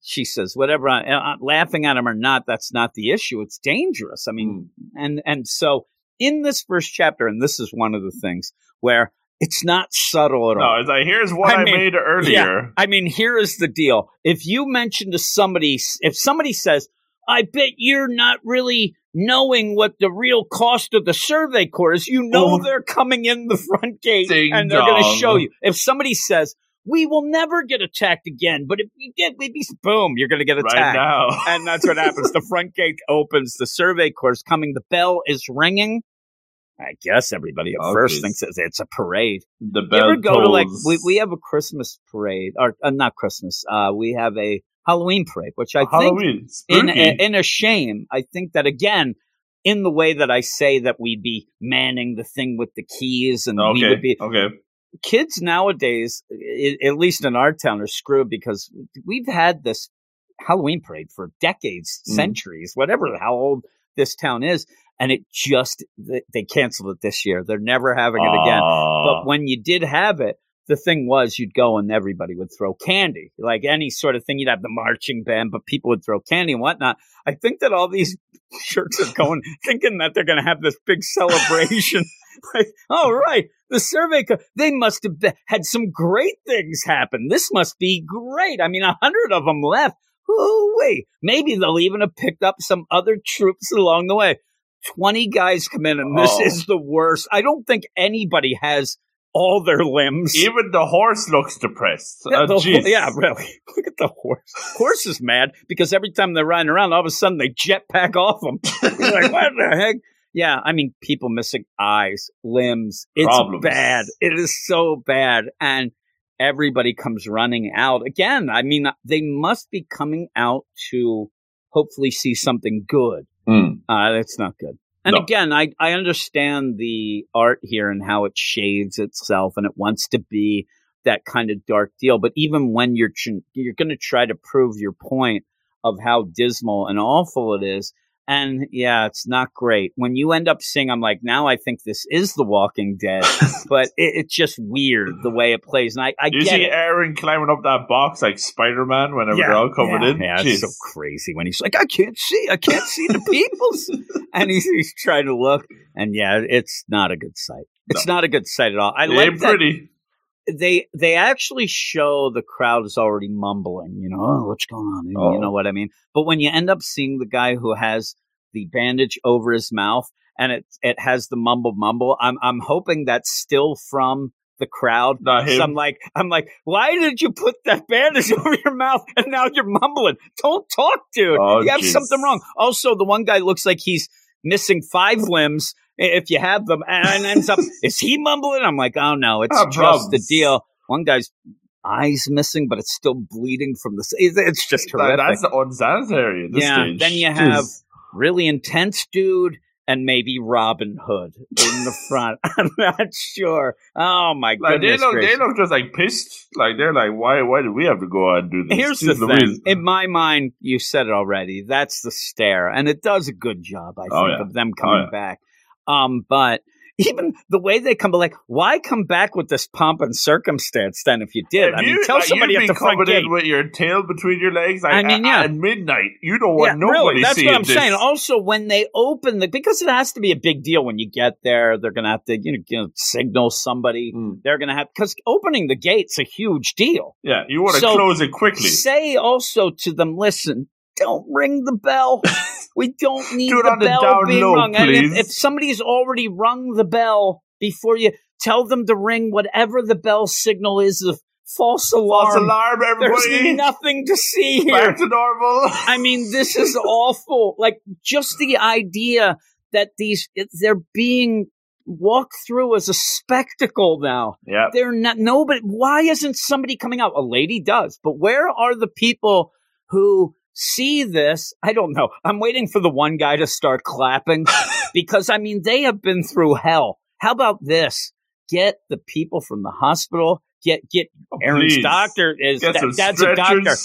she says, whatever. I, uh, laughing at him or not, that's not the issue. It's dangerous. I mean, Hmm. and and so in this first chapter, and this is one of the things where it's not subtle at all. No, it's like, here's what I I, mean, made earlier. I mean, here is the deal. If you mention to somebody, if somebody says, I bet you're not really knowing what the real cost of the survey corps is, you know Oh. they're coming in the front gate Ding and they're going to show you. If somebody says, we will never get attacked again, but if we did, we'd be, boom, you're going to get right attacked. now. And that's what happens. the front gate opens, the survey corps is coming, the bell is ringing. I guess everybody at Okay. first thinks it's, it's a parade. the You ever go to like we, we have a Christmas parade or uh, not Christmas? Uh, we have a Halloween parade, which I think Halloween. in a, in a shame. I think that again, in the way that I say that we'd be manning the thing with the keys and we okay. would be okay. kids nowadays, i at least in our town, are screwed because we've had this Halloween parade for decades, Mhm. centuries, whatever how old this town is, and it just they, canceled it this year. They're never having it again. Aw. But when you did have it, the thing was you'd go and everybody would throw candy, like any sort of thing. You'd have the marching band, but people would throw candy and whatnot. I think that all these shirts are going thinking that they're going to have this big celebration. like, all right, the survey, co- they must have be- had some great things happen. This must be great. I mean, a hundred of them left. Oh, wait, maybe they'll even have picked up some other troops along the way. 20 guys come in, and this Oh. is the worst. I don't think anybody has all their limbs. Even the horse looks depressed. Yeah, Uh, the- yeah, really. Look at the horse. Horse is mad because every time they're riding around, all of a sudden they jetpack off them. Like, what the heck? Yeah, I mean, people missing eyes, limbs. It's Problems. bad. It is so bad. And everybody comes running out. Again, I mean, they must be coming out to hopefully see something good. Mm. Uh, that's not good. And No. again, I, I understand the art here and how it shades itself and it wants to be that kind of dark deal. But even when you're tr- you're going to try to prove your point of how dismal and awful it is, and yeah, it's not great. When you end up seeing, I'm like, now I think this is The Walking Dead, but it, it's just weird the way it plays. And I, I You get see it. Eren climbing up that box like Spider Man whenever Yeah, they're all coming yeah, in. Yeah, Jeez. it's so crazy when he's like, I can't see, I can't see the peoples, and he's, he's trying to look, and yeah, it's not a good sight. It's not a good sight at all. I It like that pretty. They they actually show the crowd is already mumbling, you know, oh, what's going on? You Oh. know what I mean? But when you end up seeing the guy who has the bandage over his mouth and it it has the mumble mumble, I'm I'm hoping that's still from the crowd. So I'm like, I'm like, why did you put that bandage over your mouth and now you're mumbling? Don't talk, dude. Oh, you have jeez. something wrong. Also, the one guy looks like he's missing five limbs if you have them, and ends up is he mumbling? I'm like, oh no, it's Ah, just the deal. One guy's eyes missing, but it's still bleeding from the. It's it's just That- horrific. that's unsanitary at this Yeah, stage. then you have- Jeez. really intense dude. and maybe Robin Hood in the front. I'm not sure. Oh my Like they look, gracious. they look just like pissed. Like they're like, why, why did we have to go out and do this? Here's the thing. In my mind, you said it already. That's the stare, and it does a good job. I think Oh, yeah. of them Oh, coming yeah. back. Um, but even the way they come, like, why come back with this pomp and circumstance? Then, if you did, If I mean, you- tell somebody you'd at the front gate. in with your tail between your legs. Like, I mean, at- yeah. at midnight, you don't want yeah, nobody really. That's what I'm this. saying. Also, when they open the, because it has to be a big deal when you get there, they're going to have to, you know, you know, signal somebody. Mm. They're going to have, because opening the gate's a huge deal. Yeah, you want to So, close it quickly. Say also to them, listen, don't ring the bell. we don't need Do the bell being low, rung. If, if somebody's already rung the bell before you tell them to ring whatever the bell signal is, a false alarm. False alarm, There's nothing to see here. Back to normal. I mean, this is awful. Like just the idea that these they're being walked through as a spectacle now. yeah. They're not nobody. Why isn't somebody coming out? A lady does, but where are the people who see this? I don't know. I'm waiting for the one guy to start clapping because I mean they have been through hell. How about this? Get the people from the hospital. Get get oh, Eren's Please. doctor is Get that, that's a doctor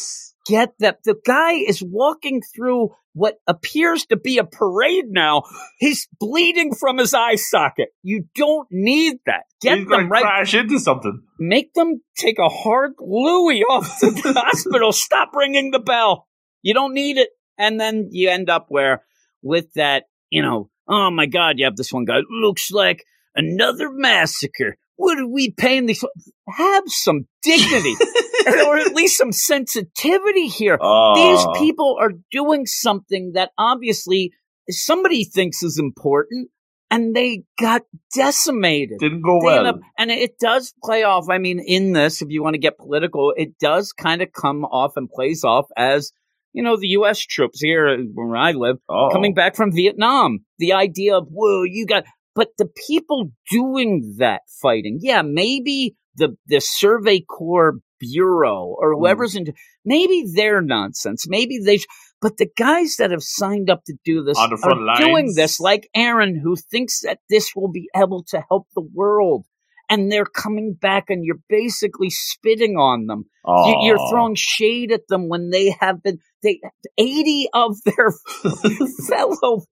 get that the guy is walking through what appears to be a parade now. He's bleeding from his eye socket. You don't need that. Get He's them right. crash into something. Make them take a hard Louis off to the hospital. Stop ringing the bell. You don't need it. And then you end up where with that, you know, oh my God, you have this one guy. Looks like another massacre. What are we paying these? Have some dignity or at least some sensitivity here. Oh. These people are doing something that obviously somebody thinks is important, and they got decimated. didn't go They well. up- and it does play off. I mean, in this, if you want to get political, it does kind of come off and plays off as you know the U.S. troops here where I live oh. coming back from Vietnam. The idea of whoa, you got, but the people doing that fighting, yeah, maybe the the Survey Corps Bureau or Hmm. whoever's in, maybe they're nonsense. Maybe they, but the guys that have signed up to do this On the front are doing this, like Eren, who thinks that this will be able to help the world. And they're coming back, and you're basically spitting on them. You, you're throwing shade at them when they have been they 80 of their fellow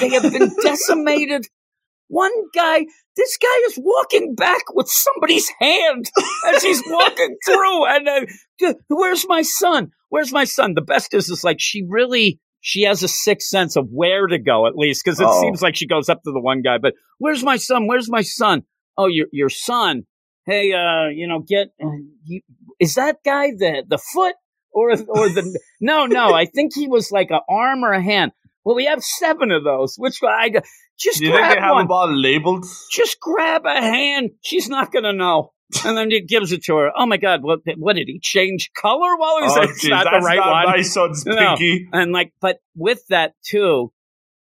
they have been decimated. One guy this guy is walking back with somebody's hand as he's walking through and uh, where's my son? Where's my son? The best is is like she really she has a sixth sense of where to go at least because it Uh-oh. seems like she goes up to the one guy but where's my son? Where's my son oh your your son hey uh you know get uh, you, is that guy the the foot or or the no no I think he was like an arm or a hand. Well, we have seven of those. Which I just Do you think grab they have one. them all labeled? Just grab a hand. She's not gonna know. And then he gives it to her. Oh my God! What what did he change color while he was? Oh, it's geez, not the right not one. my son's No. pinky. And like, but with that too,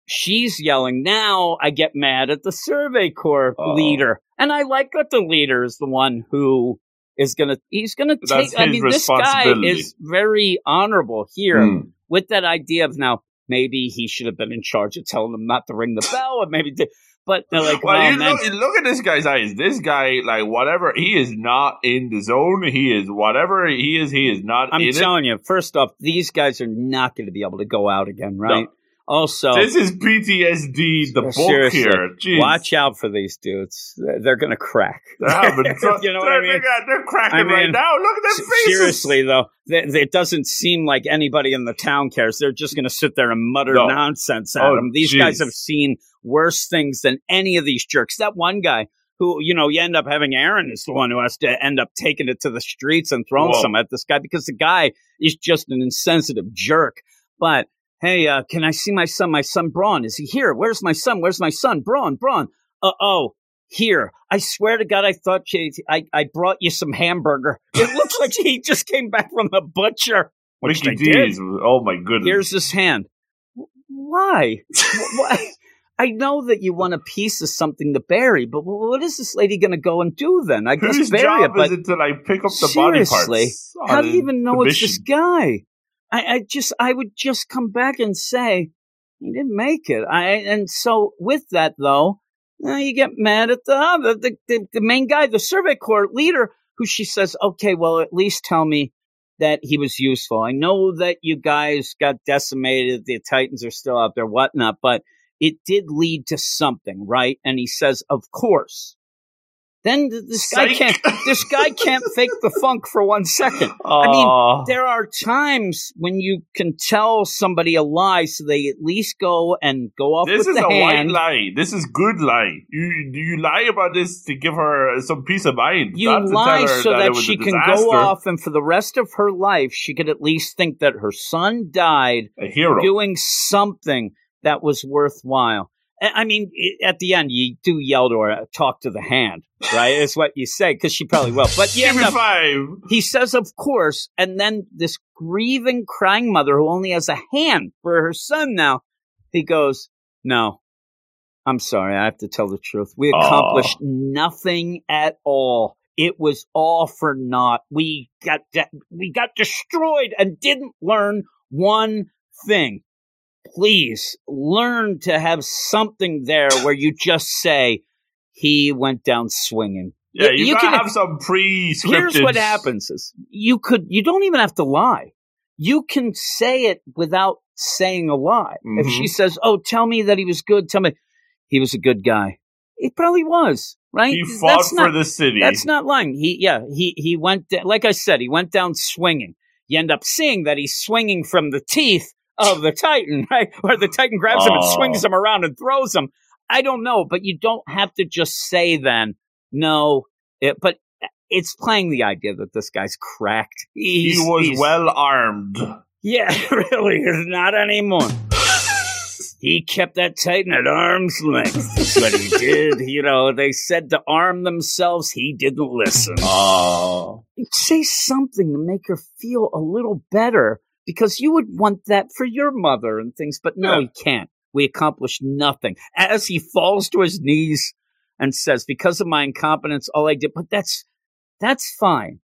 she's yelling. Now I get mad at the Survey Corps Uh-oh. leader, and I like that the leader is the one who is gonna. He's gonna That's take. I mean, this guy is very honorable here Hmm. with that idea of now maybe he should have been in charge of telling them not to ring the bell, and maybe. They, but they're like, Well, oh, you look, look at this guy's eyes. This guy, like, whatever, he is not in the zone. He is whatever he is. He is not I'm in telling you, first off, these guys are not going to be able to go out again, right? Also. This is PTSD. The book here. Jeez. watch out for these dudes. They're, they're going to crack. You know what I mean? They're, cracking I mean, right now. Look at their faces. Seriously, though, th- it doesn't seem like anybody in the town cares. They're just going to sit there and mutter No. nonsense at Oh, them. These jeez. guys have seen worse things than any of these jerks. That one guy who, you know, you end up having Eren is the one who has to end up taking it to the streets and throwing Whoa. some at this guy because the guy is just an insensitive jerk. But hey, uh, can I see my son? My son Braun is he here? Where's my son? Where's my son? Braun, Braun. Uh oh. Here, I swear to God, I thought she, I, I brought you some hamburger. It looks like he just came back from the butcher. Which Mickey they did. Oh my goodness. Here's his hand. Why? Why? I know that you want a piece of something to bury, but what is this lady going to go and do then? I guess Whose bury job it, but is it to like pick up the body parts? how do you even know it's this guy? I, I just, I would just come back and say, He didn't make it. I and so with that though, uh, you get mad at the, the the the main guy, the survey corps leader, who she says, okay, well at least tell me that he was useful. I know that you guys got decimated, the Titans are still out there, whatnot, but it did lead to something, right? And he says, of course. Then this guy can't. This guy can't fake the funk for one second. I mean, there are times when you can tell somebody a lie, so they at least go and go off. This is a hand. white lie. This is good lie. You you lie about this to give her some peace of mind. You lie so that, that she can go off, and for the rest of her life, she could at least think that her son died a hero doing something that was worthwhile. I mean, at the end, you do yell to her, talk to the hand, right? is what you say, because she probably will. But yeah, no, five. he says, of course. And then this grieving, crying mother who only has a hand for her son now, he goes, no, I'm sorry. I have to tell the truth. We accomplished nothing at all. It was all for naught. We got, de- we got destroyed and didn't learn one thing please learn to have something there where you just say he went down swinging. Yeah, you, you can have some pre. Here's what happens: is you could you don't even have to lie. You can say it without saying a lie. Mm-hmm. If she mm-hmm. says, "Oh, tell me that he was good," tell me he was a good guy. He probably was, right? He fought that's for not, the city. That's not lying. He, yeah, he he went like I said, he went down swinging. You end up seeing that he's swinging from the teeth of the Titan, right? Where the Titan grabs him and swings him around and throws him. I don't know, but you don't have to just say then, no, it, but it's playing the idea that this guy's cracked. He's, he was well armed. Yeah, really, is not anymore. he kept that Titan at arm's length. That's what he did. You know, they said to arm themselves. He didn't listen. Oh. Say something to make her feel a little better because you would want that for your mother and things, but no, yeah. he can't. We accomplished nothing. As he falls to his knees and says, because of my incompetence, all I did, but that's, that's fine.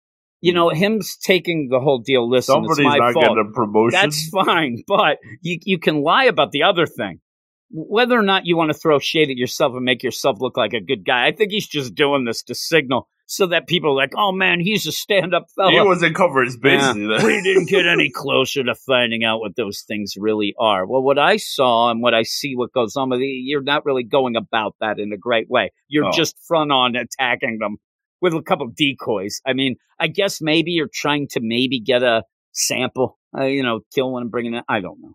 You know, him taking the whole deal. Listen, Somebody's it's my not fault. getting a promotion. That's fine, but you you can lie about the other thing. Whether or not you want to throw shade at yourself and make yourself look like a good guy, I think he's just doing this to signal so that people are like, oh man, he's a stand up fellow. He wasn't covered basically. Yeah, we didn't get any closer to finding out what those things really are. Well, what I saw and what I see what goes on with you, you're not really going about that in a great way. You're oh. just front on attacking them with a couple decoys. I mean, I guess maybe you're trying to maybe get a sample, uh, you know, kill one and bring it in. I don't know.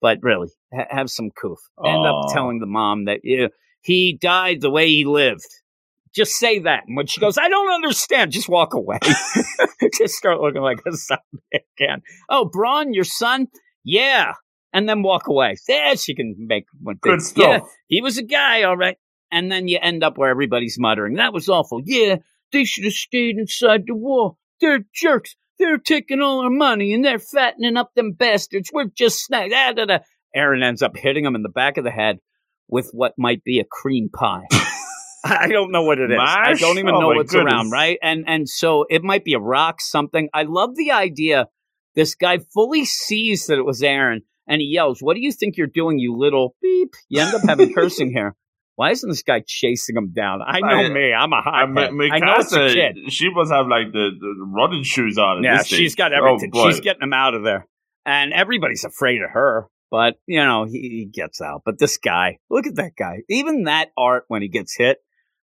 But really, ha- have some coof. End up telling the mom that you know, he died the way he lived just say that. And when she goes, I don't understand, just walk away. just start looking like a zombie again. Oh, Braun, your son? Yeah. And then walk away. Yeah, she can make one thing. Good stuff. Yeah, he was a guy, all right. And then you end up where everybody's muttering, that was awful. Yeah, they should have stayed inside the wall. They're jerks. They're taking all our money and they're fattening up them bastards. We're just snacks. Ah, da, da. Eren ends up hitting him in the back of the head with what might be a cream pie. I don't know what it is. Mash? I don't even oh know what's goodness. around, right? And and so it might be a rock, something. I love the idea. This guy fully sees that it was Eren, and he yells, "What do you think you're doing, you little beep?" You end up having cursing here. Why isn't this guy chasing him down? I know I, me. I'm a hot. I, I know it's a kid. She must have like the, the running shoes on. Yeah, she's got oh, everything. Oh, she's getting him out of there, and everybody's afraid of her. But you know, he, he gets out. But this guy, look at that guy. Even that art when he gets hit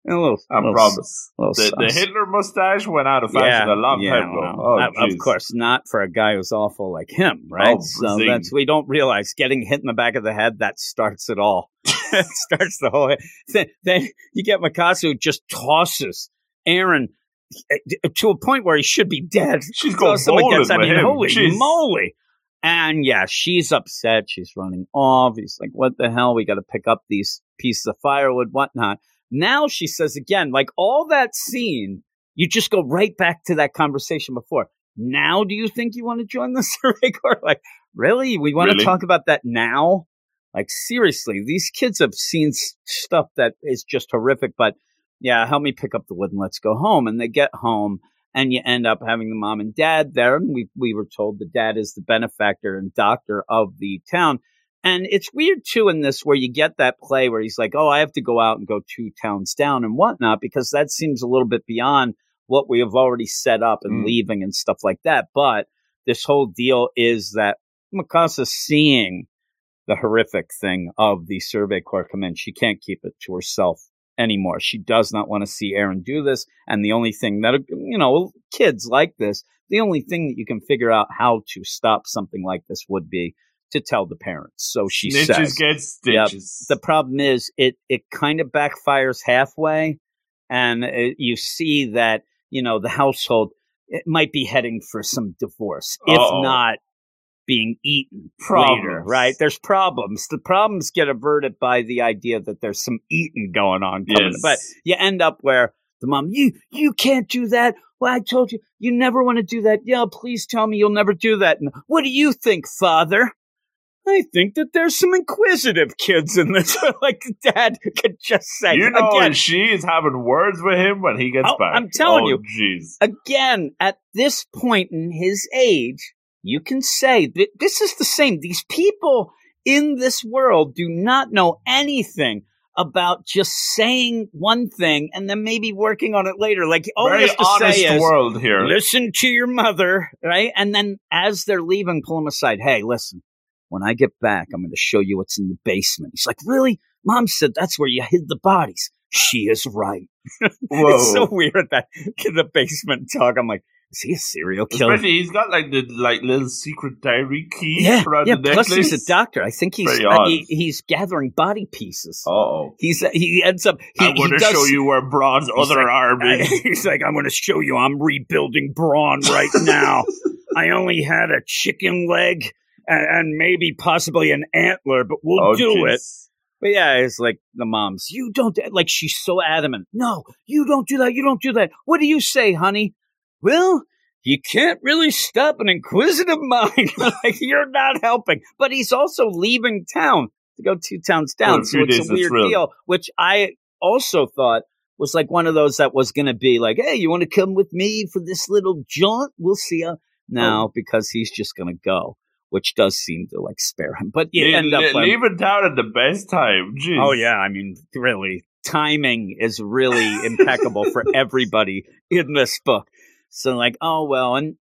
a little, I little, promise. Little the, the, Hitler mustache went out of fashion yeah, a long yeah, time ago. Well, oh, of course, not for a guy who's awful like him, right? Oh, so zing. that's we don't realize getting hit in the back of the head that starts it all. it starts the whole. Then, then you get Mikasa just tosses Eren eh, to a point where he should be dead. She's going gets, I mean, holy Jeez. moly! And yeah, she's upset. She's running off. He's like, "What the hell? We got to pick up these pieces of firewood, whatnot." Now she says again, like all that scene, you just go right back to that conversation before. Now, do you think you want to join the survey corps? Like, really? We want really? to talk about that now? Like, seriously, these kids have seen stuff that is just horrific, but yeah, help me pick up the wood and let's go home. And they get home and you end up having the mom and dad there. And we, we were told the dad is the benefactor and doctor of the town. And it's weird too in this where you get that play where he's like, oh, I have to go out and go two towns down and whatnot, because that seems a little bit beyond what we have already set up and Mm. leaving and stuff like that. But this whole deal is that Mikasa seeing the horrific thing of the Survey Corps come in, she can't keep it to herself anymore. She does not want to see Eren do this. And the only thing that, you know, kids like this, the only thing that you can figure out how to stop something like this would be to tell the parents. So she Snitches says, get Yep. the problem is it it kind of backfires halfway and it, you see that you know the household it might be heading for some divorce if Uh-oh. not being eaten later right there's problems the problems get averted by the idea that there's some eating going on coming. Yes. but you end up where the mom you you can't do that well i told you you never want to do that yeah please tell me you'll never do that and what do you think father I think that there's some inquisitive kids in this. like dad could just say you know, again, and she is having words with him when he gets Oh, back. I'm telling Oh, you. jeez. again, at this point in his age, you can say that this is the same. These people in this world do not know anything about just saying one thing and then maybe working on it later. Like all Very he has to honest say is, world here. listen to your mother, right? And then as they're leaving, pull him aside. Hey, listen, when I get back, I'm going to show you what's in the basement. He's like, really? Mom said that's where you hid the bodies. She is right. It's so weird that in the basement talk. I'm like, is he a serial killer? Especially he's got like the like little secret diary key yeah, yeah. the Plus, he's a doctor. I think he's uh, he, he's gathering body pieces. oh. He's he ends up. He, I want to show you where Braun's other like, arm is. he's like, I'm going to show you. I'm rebuilding brawn right now. I only had a chicken leg and, and maybe possibly an antler, but we'll oh, do jeez. it. But yeah, it's like the mom's. You don't like. She's so adamant. No, you don't do that. You don't do that. What do you say, honey? Well, you can't really stop an inquisitive mind. like you're not helping. But he's also leaving town to go two towns down. So it's a weird deal. Which I also thought was like one of those that was going to be like, hey, you want to come with me for this little jaunt? We'll see ya. Oh. Because he's just going to go. Which does seem to like spare him, but you Le- end up um, leaving town at the best time. Jeez. Oh yeah, I mean, really, timing is really impeccable for everybody in this book. So like, oh well, and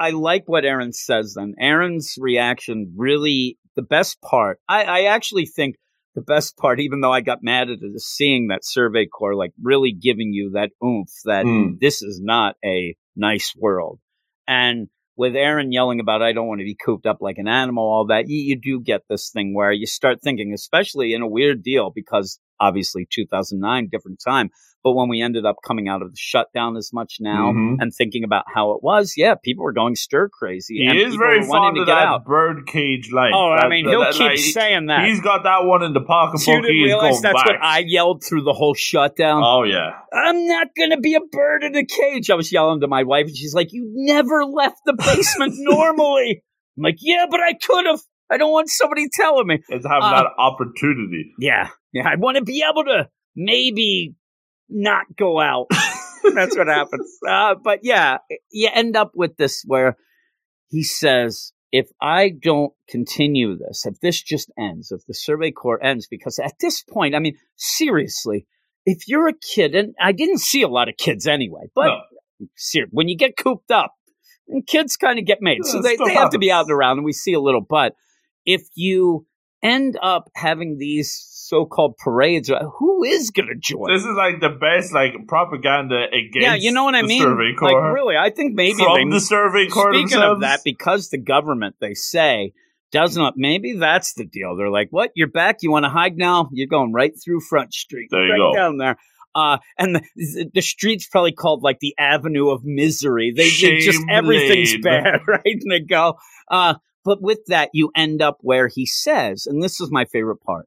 I like what Eren says. Then Eren's reaction really the best part. I, I actually think the best part, even though I got mad at it, is seeing that Survey Corps like really giving you that oomph that Mm. this is not a nice world. And with Eren yelling about, I don't want to be cooped up like an animal, all that, you, you do get this thing where you start thinking, especially in a weird deal, because obviously 2009, different time. But when we ended up coming out of the shutdown as much now Mhm. and thinking about how it was, yeah, people were going stir crazy. He and is very fond to of that out. bird cage line. Oh, I mean, he'll that- keep like, saying that. He's got that one in the pocket you didn't realize that's back. what I yelled through the whole shutdown. Oh yeah. I'm not going to be a bird in a cage. I was yelling to my wife, and she's like, You never left the basement normally. I'm like, Yeah, but I could have. I don't want somebody telling me. It's having Uh, that opportunity. Yeah. Yeah. I want to be able to maybe not go out. That's what happens. Uh, but yeah, you end up with this where he says, if I don't continue this, if this just ends, if the Survey Corps ends, because at this point, I mean, seriously, if you're a kid, and I didn't see a lot of kids anyway, but No. ser- when you get cooped up, kids kind of get made. So they, they have to be out and around, and we see a little. But if you end up having these so-called parades, uh, who is going to join? This is like the best like propaganda against. yeah, you know what I mean. Survey Like really, I think maybe from they, the Survey Corps speaking themselves. of that, because the government they say does not. Maybe that's the deal. They're like, "What? You're back? You want to hide now? You're going right through Front Street, There you right go. down there." Uh, and the, the street's probably called like the Avenue of Misery. They, they just everything's Lane. bad, right? And they go. Uh, but with that, you end up where he says, and this is my favorite part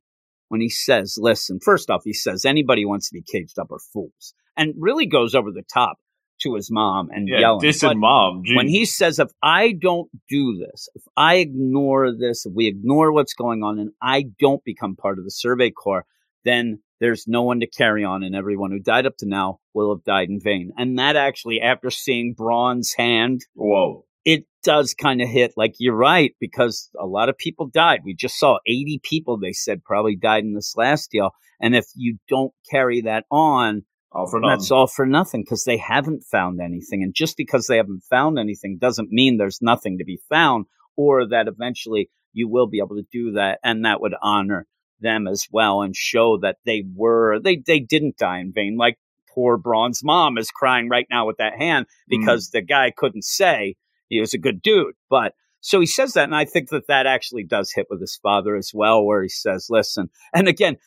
when he says, "Listen, first off, he says anybody who wants to be caged up are fools," and really goes over the top to his mom and yeah, yelling. dissing mom. Jeez. when he says, if I don't do this, if I ignore this, if we ignore what's going on and I don't become part of the Survey Corps, then there's no one to carry on, and everyone who died up to now will have died in vain. And that actually, after seeing Braun's hand, Whoa. It does kind of hit like you're right because a lot of people died. We just saw 80 people they said probably died in this last deal. And if you don't carry that on, all for that's all for nothing because they haven't found anything. And just because they haven't found anything doesn't mean there's nothing to be found or that eventually you will be able to do that. And that would honor them as well and show that they were, they, they didn't die in vain. Like poor Braun's mom is crying right now with that hand mm. because mm. the guy couldn't say he was a good dude. But so he says that. And I think that that actually does hit with his father as well, where he says, listen, and again,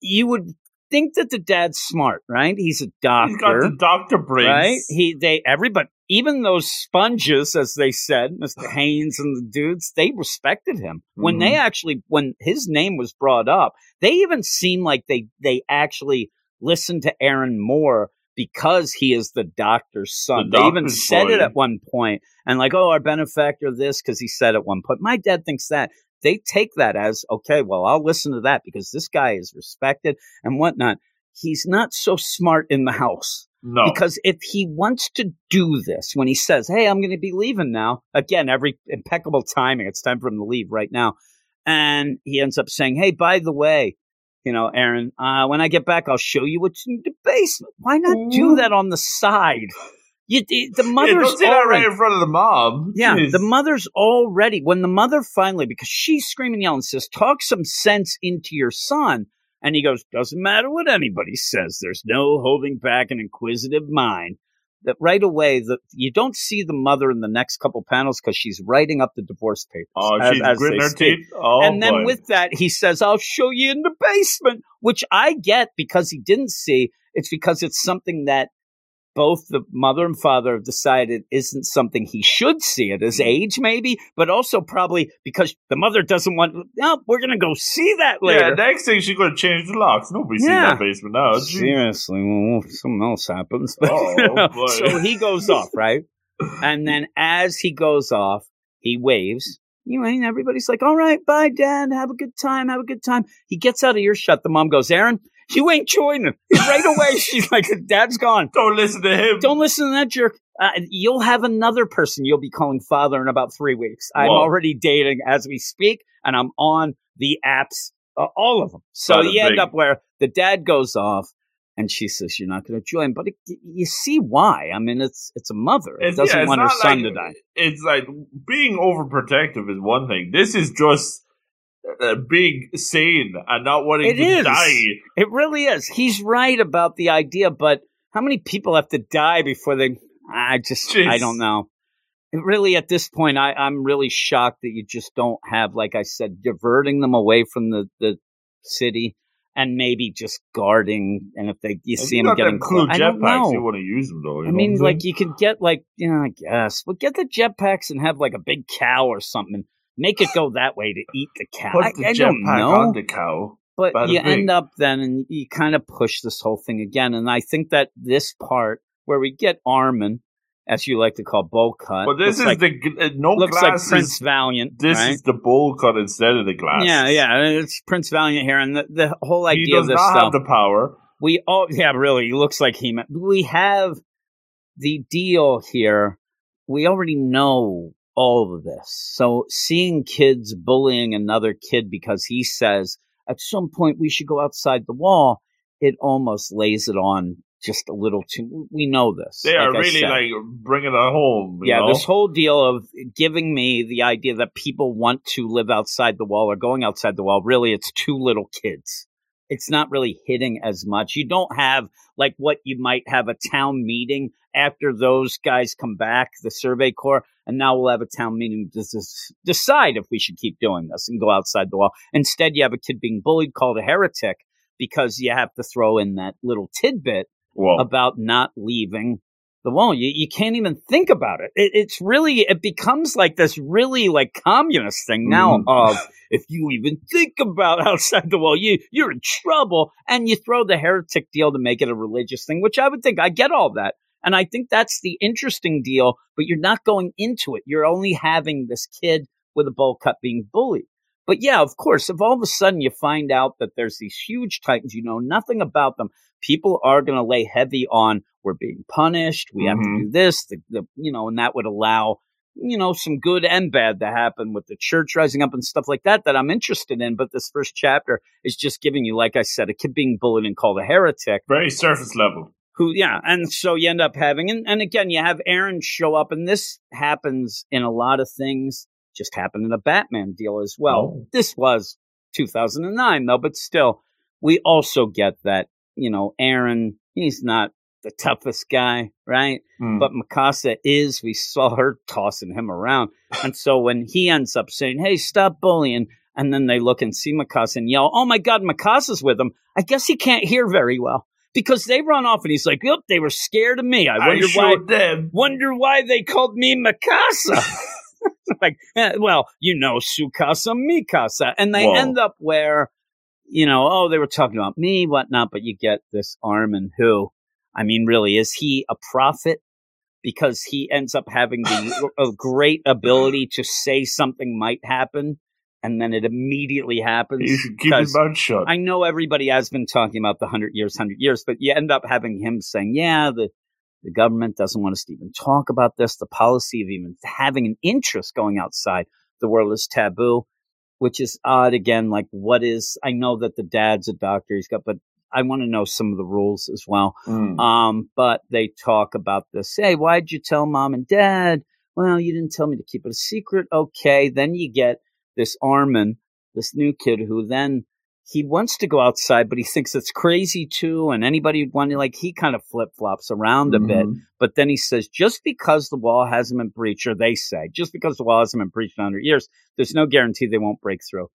you would think that the dad's smart, right? He's a doctor. He's got the doctor brains. Right? He, they, everybody, even those sponges, as they said, Mr. Haynes and the dudes, they respected him. When mm-hmm. they actually, when his name was brought up, they even seemed like they, they actually listened to Eren more because he is the doctor's son. The they even said boy. it at one point, and like, oh, our benefactor this because he said at one point. My dad thinks that they take that as okay. Well, I'll listen to that because this guy is respected and whatnot. He's not so smart in the house. No. Because if he wants to do this, when he says, Hey, I'm going to be leaving now, again, every impeccable timing, it's time for him to leave right now. And he ends up saying, Hey, by the way, you know, Eren, uh, when I get back, I'll show you what's in the basement. Why not do mm-hmm. that on the side? You, the mother's yeah, already, right in front of the mom. Yeah, Jeez. the mother's already when the mother finally because she's screaming, yelling, says, "Talk some sense into your son." And he goes, "Doesn't matter what anybody says. There's no holding back an inquisitive mind." That right away that you don't see the mother in the next couple panels because she's writing up the divorce papers. Oh, as, she's as gritting her teeth. Oh, and then with that, he says, "I'll show you in the basement," which I get because he didn't see. It's because it's something that both the mother and father have decided isn't something he should see at his mm-hmm. age, maybe, but also probably because the mother doesn't want. No, we're gonna go see that later. Yeah, next thing she's gonna change the locks. Nobody's yeah. that basement now. Seriously, well, something else happens. oh, so he goes off, right? And then as he goes off, he waves. You know, and everybody's like, "All right, bye, Dad. Have a good time. Have a good time." He gets out of earshot. The mom goes, "Eren, you ain't joining. Right away, she's like, Dad's gone. Don't listen to him. Don't listen to that jerk. Uh, you'll have another person you'll be calling father in about three weeks. I'm already dating as we speak, and I'm on the apps, uh, all of them. So you end up where the dad goes off, and she says, "You're not going to join." But it, you see why? I mean, it's it's a mother. It doesn't yeah, want her son like, to die. It's like being overprotective is one thing. This is just uh, being sane and not wanting it to is. die. It really is. He's right about the idea, but how many people have to die before they? I just, Jeez. I don't know. It really, at this point, I, I'm really shocked that you just don't have, like I said, diverting them away from the the city and maybe just guarding. And if they you see them getting close, I don't know. You want to use them though. I mean, like you could get like you know, I guess, but get the jetpacks and have like a big cow or something make it go that way to eat the cow. Put the I, I don't know. on the cow. But you end up then and you kind of push this whole thing again. And I think that this part where we get Armin, as you like to call bowl cut. But this is like, the uh, no looks like Prince Valiant. This right? is the bowl cut instead of the glass. Yeah, yeah, it's Prince Valiant here, and the, the whole idea he does of this not stuff. have the power. We all, yeah, really, he looks like he. We have the deal here. We already know all of this. So seeing kids bullying another kid because he says at some point we should go outside the wall, it almost lays it on just a little too. We know this. They are really like bringing it home. yeah, know? this whole deal of giving me the idea that people want to live outside the wall or going outside the wall. Really, it's two little kids. It's not really hitting as much. You don't have like what you might have a town meeting after those guys come back, the Survey Corps, and now we'll have a town meeting to decide if we should keep doing this and go outside the wall. Instead, you have a kid being bullied called a heretic because you have to throw in that little tidbit Whoa. about not leaving the wall. You, you can't even think about it. it. It's really, it becomes like this really like communist thing now mm. of if you even think about outside the wall, you, you're in trouble. And you throw the heretic deal to make it a religious thing, which I would think I get all that. And I think that's the interesting deal, but you're not going into it. You're only having this kid with a bowl cut being bullied. But yeah, of course, if all of a sudden you find out that there's these huge titans, you know nothing about them, people are going to lay heavy on we're being punished, we mm-hmm. have to mm-hmm. do this, the, the, you know, and that would allow you know, some good and bad to happen with the church rising up and stuff like that that I'm interested in. But this first chapter is just giving you, like I said, a kid being bullied and called a heretic. Very surface level. Who, yeah. And so you end up having, and, and again, you have Eren show up, and this happens in a lot of things, just happened in a Batman deal as well. Oh. This was 2009, though, but still, we also get that, you know, Eren, he's not the toughest guy, right? Mm. But Mikasa is. We saw her tossing him around. and so when he ends up saying, hey, stop bullying, and then they look and see Mikasa and yell, oh my God, Mikasa's with him, I guess he can't hear very well. Because they run off and he's like, yep, they were scared of me. I wonder I why. Them. Wonder why they called me Mikasa. like, eh, well, you know, Sukasa, Mikasa, and they Whoa. end up where, you know, oh, they were talking about me, whatnot, but you get this Armin who I mean, really, is he a prophet? Because he ends up having the a great ability to say something might happen, and then it immediately happens. You should keep his mouth shut. I know everybody has been talking about the hundred years, hundred years, but you end up having him saying, "Yeah, the the government doesn't want us to even talk about this. The policy of even having an interest going outside the world is taboo." Which is odd again. Like, what is? I know that the dad's a doctor. He's got, but I want to know some of the rules as well. Mm. Um, but they talk about this. Hey, why'd you tell mom and dad? Well, you didn't tell me to keep it a secret. Okay. Then you get this Armin, this new kid who then he wants to go outside, but he thinks it's crazy too. And anybody would want to like, he kind of flip flops around a mm-hmm. bit. But then he says, just because the wall hasn't been breached, or they say, just because the wall hasn't been breached in 100 years, there's no guarantee they won't break through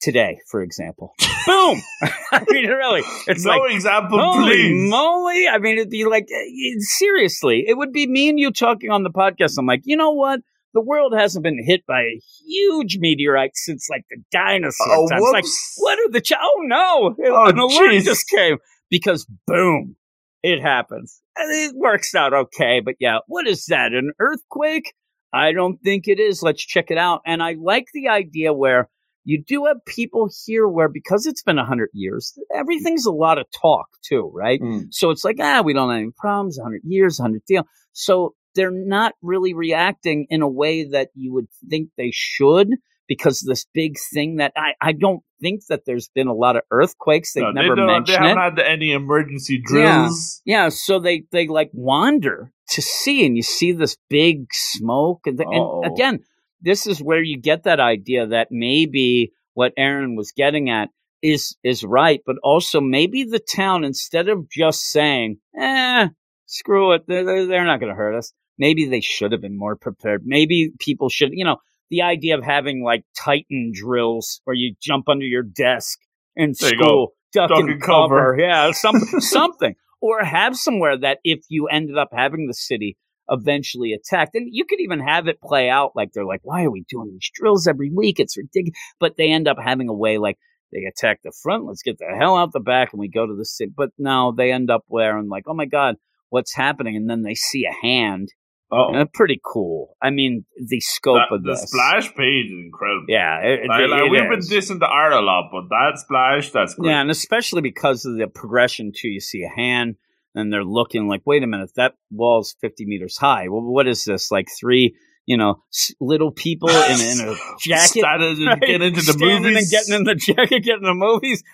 today, for example. Boom! I mean, really, it's no like example, holy please. moly! I mean, it'd be like eh, seriously, it would be me and you talking on the podcast. I'm like, you know what? The world hasn't been hit by a huge meteorite since like the dinosaur oh, times. Like, what are the? Ch- oh no! Oh, An alert geez. just came because boom, it happens. And it works out okay, but yeah, what is that? An earthquake? I don't think it is. Let's check it out. And I like the idea where you do have people here where because it's been 100 years everything's a lot of talk too right mm. so it's like ah we don't have any problems 100 years 100 deal so they're not really reacting in a way that you would think they should because this big thing that I, I don't think that there's been a lot of earthquakes. They've no, never they mentioned They haven't it. had any emergency drills. Yeah. yeah, so they, they like wander to see, and you see this big smoke. And, the, and again, this is where you get that idea that maybe what Eren was getting at is is right, but also maybe the town instead of just saying, "eh, screw it, they're, they're not going to hurt us," maybe they should have been more prepared. Maybe people should, you know, the idea of having like Titan drills where you jump under your desk in there school, duck, duck, and cover, cover. yeah, some, something, or have somewhere that if you ended up having the city eventually attacked. And you could even have it play out like they're like, why are we doing these drills every week? It's ridiculous. But they end up having a way like they attack the front. Let's get the hell out the back and we go to the city. But no, they end up wearing like, oh my God, what's happening? And then they see a hand. Oh, uh, pretty cool. I mean, the scope that, of this. The splash page is incredible. Yeah, it, it, like, it we've is. been dissing the art a lot, but that splash, that's great. Yeah, and especially because of the progression too. You see a hand, and they're looking like, wait a minute, that wall's 50 meters high. Well, what is this? Like three, you know, little people in, in a jacket. Started right? get into the movies. and getting in the jacket, getting the movies.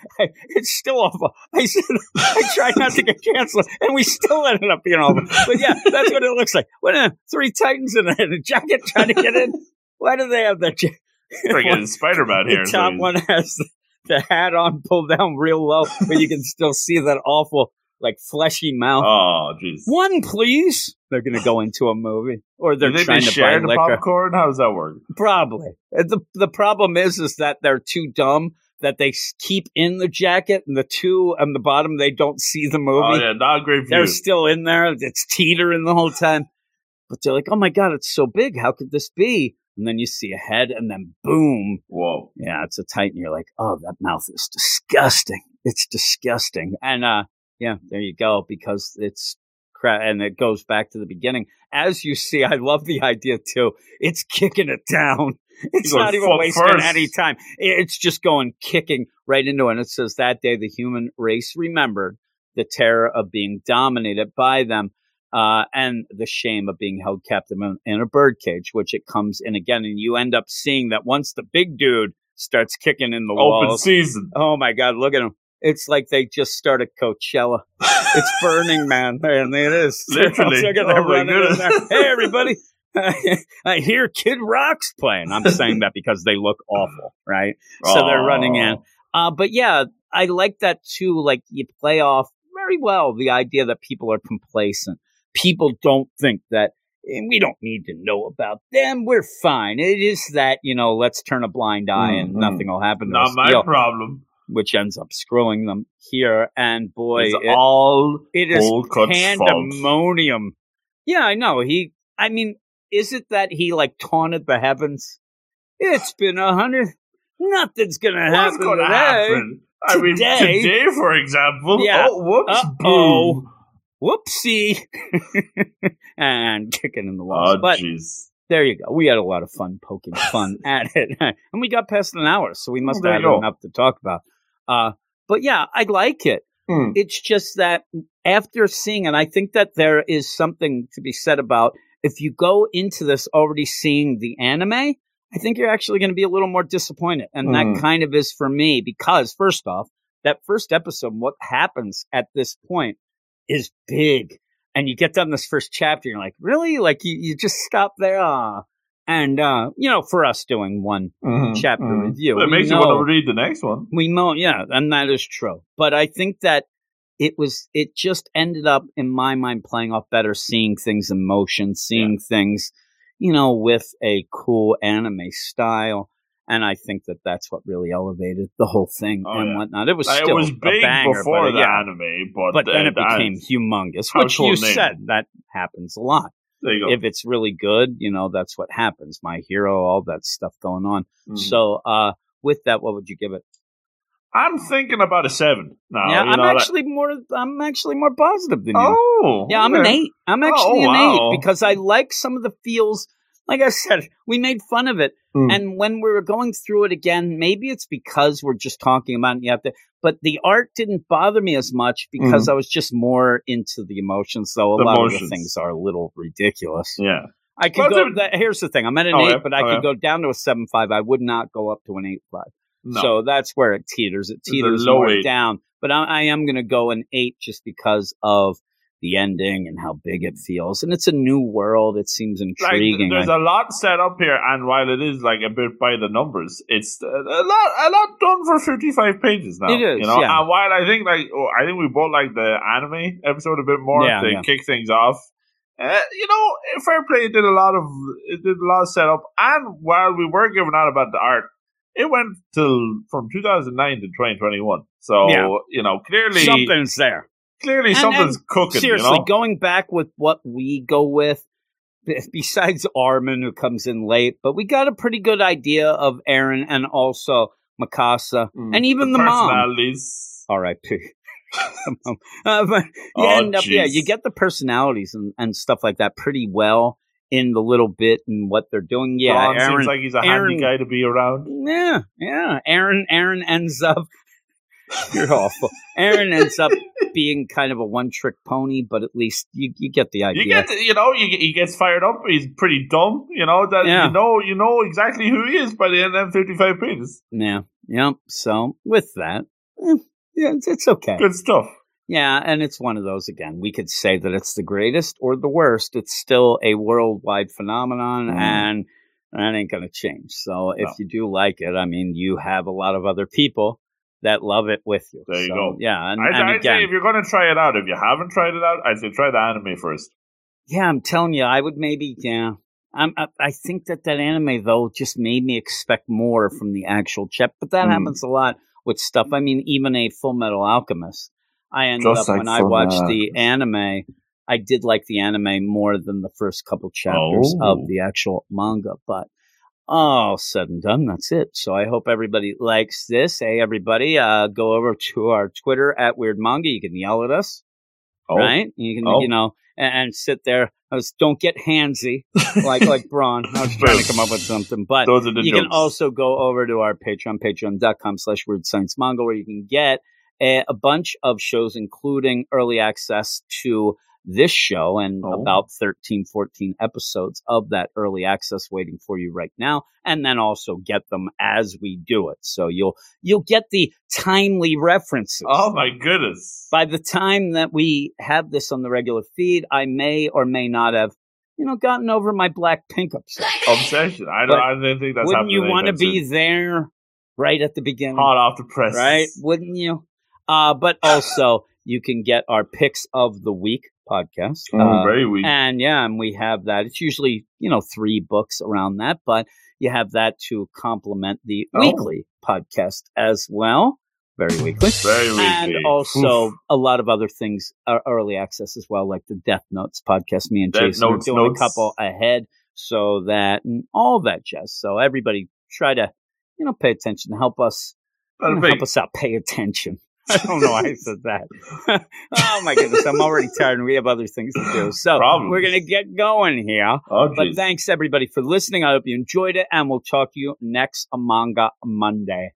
It's still awful. I said, I tried not to get canceled and we still ended up being awful. But yeah, that's what it looks like. What, uh, three Titans in a, in a jacket trying to get in? Why do they have that jacket? Freaking Spider Man here. The top so one has the, the hat on pulled down real low, but you can still see that awful like fleshy mouth. Oh, jeez. One, please. They're going to go into a movie, or they're they trying to share buy the liquor. popcorn. How does that work? Probably. Uh, the The problem is, is that they're too dumb that they keep in the jacket, and the two on the bottom they don't see the movie. Oh yeah, not great. View. They're still in there. It's teetering the whole time. But they're like, "Oh my god, it's so big! How could this be?" And then you see a head, and then boom! Whoa! Yeah, it's a titan. You're like, "Oh, that mouth is disgusting. It's disgusting." And uh, yeah, there you go. Because it's crap, and it goes back to the beginning. As you see, I love the idea too. It's kicking it down. It's not even wasting first. any time. It's just going kicking right into it. And it says that day the human race remembered the terror of being dominated by them. uh, and the shame of being held captive in, in a birdcage, which it comes in again, and you end up seeing that once the big dude starts kicking in the Open walls. season. Oh my God, look at him. It's like they just started Coachella. It's Burning Man. Man, it is. Literally. Oh them my running in there. Hey, everybody. I hear Kid Rock's playing. I'm saying that because they look awful, right? So they're running in. Uh, but yeah, I like that too. Like you play off very well the idea that people are complacent. People don't think that and we don't need to know about them. We're fine. It is that, you know, let's turn a blind eye and Mhm. nothing will happen to Not my deal, problem. Which ends up screwing them here. And boy, It's it- all it is cuts fault. pandemonium. Yeah, I know. He, I mean, is it that he like taunted the heavens? It's been a hundred. Nothing's gonna What's happen going to today. happen? I mean, Today- today, for example. Yeah. Oh, whoops. Boom. Whoopsie, and kicking in the walls. Oh, but jeez. there you go. We had a lot of fun poking fun at it, and we got past an hour, so we must have you had go. enough to talk about. Uh, but yeah, I like it. Hmm. It's just that after seeing, and I think that there is something to be said about if you go into this already seeing the anime, I think you're actually going to be a little more disappointed. And Mm. that kind of is for me because, first off, that first episode, what happens at this point is big. And you get done this first chapter, you're like, really? Like you, you just stop there? Aw. And, uh, you know, for us doing one Mhm, chapter mhm. review, it we makes you want to read the next one. we know, yeah, and that is true. But I think that it was, it just ended up in my mind playing off better, seeing things in motion, seeing things, you know, with a cool anime style. And I think that that's what really elevated the whole thing Oh, and yeah. whatnot. It was still it was a big banger, before but, the yeah, anime, but, but then it became that- humongous, which you name. said that happens a lot. There you go. If it's really good, you know, that's what happens. My hero, all that stuff going on. Mhm. So, uh, with that, what would you give it? I'm thinking about a seven now. yeah, you I'm know, that- actually more. I'm actually more positive than you. Oh, yeah, I'm an eight. I'm actually Oh, an eight because I like some of the feels. Like I said, we made fun of it, Mm. and when we were going through it again, maybe it's because we're just talking about it. To, but the art didn't bother me as much because I was just more into the emotions. Though a Mm. The lot of the things are a little ridiculous. Yeah. I could Well, go. That, here's the thing: I'm at an Oh, eight, yeah. but I Oh, could yeah. go down to a seven five. I would not go up to an eight five. No. So that's where it teeters. It teeters more eight. down. But I, I am going to go an eight just because of the ending and how big it feels. And it's a new world. It seems like intriguing. there's I- a lot set up here, and while it is like a bit by the numbers, it's a, a lot a lot done for 55 pages now. It is, you know. yeah. And while I think like oh, I think we both like the anime episode a bit more Yeah, to yeah. kick things off. Uh, you know, fair play. Did a lot of it did a lot of setup, and while we were giving out about the art, it went till from 2009 to 2021. So Yeah. you know, clearly, Something's there. Clearly And- something's cooking. Seriously, you know? going back with what we go with, besides Armin who comes in late, but we got a pretty good idea of Eren and also Mikasa Mm. and even the, mom. personalities. R.I.P. uh, but you Oh, end up, yeah, you get the personalities and, and stuff like that pretty well in the little bit and what they're doing. Yeah, Eren. seems like he's a Eren- handy guy to be around. yeah, yeah. Eren, Eren ends up. You're awful. Eren ends up being kind of a one-trick pony, but at least you, you get the idea. You get, you know, you, he gets fired up. He's pretty dumb. You know that. Yeah. You know, you know exactly who he is by the end of fifty-five pages. yeah, yeah. So with that, eh, yeah, it's, it's okay. Good stuff. Yeah, and it's one of those again. We could say that it's the greatest or the worst. It's still a worldwide phenomenon, Mhm. and that ain't going to change. So if No. you do like it, I mean, you have a lot of other people that love it with you. There you So, go. Yeah, and, I'd, and I'd again, say if you're going to try it out, if you haven't tried it out, I'd say try the anime first. yeah, I'm telling you, I would maybe, yeah. I'm, I, I think that that anime though just made me expect more from the actual chap, but that Hmm. happens a lot with stuff. I mean, even a Full Metal Alchemist. I ended Just up like when I watched Metal the anime, I did like the anime more than the first couple chapters Oh. of the actual manga. But all said and done, that's it. So I hope everybody likes this. Hey, everybody, uh, go over to our Twitter at Weird Manga. You can yell at us Oh, right? You can, Oh. you know, and, and sit there. Was, don't get handsy like like Braun. I was trying to come up with something, but those are the you jokes. can also go over to our Patreon, patreon.com slash weird science manga, where you can get a, a bunch of shows, including early access to this show and Oh. about 13, 14 episodes of that early access waiting for you right now. And then also get them as we do it. So you'll, you'll get the timely references. Oh my goodness. By the time that we have this on the regular feed, I may or may not have, you know, gotten over my Blackpink obsession. Obsession. I don't. But I didn't think that's Wouldn't you want to be there right at the beginning? hot off the press? right? Wouldn't you? Uh, but also you can get our picks of the week podcast. Oh, Uh, very weak. and yeah, and we have that. It's usually, you know, three books around that, but you have that to complement the Oh. weekly podcast as well. Very weekly. Very weekly. And also a lot of other things are early access as well, like the Death Notes podcast. Me and Death Jason Notes are doing notes. a couple ahead so that and all that jazz. So everybody try to, you know, pay attention, help us you know, help us out, pay attention. I don't know why I said that. oh my goodness, I'm already tired and we have other things to do. So we're going to get going here. Oh, But thanks everybody for listening. I hope you enjoyed it and we'll talk to you next Manga Monday.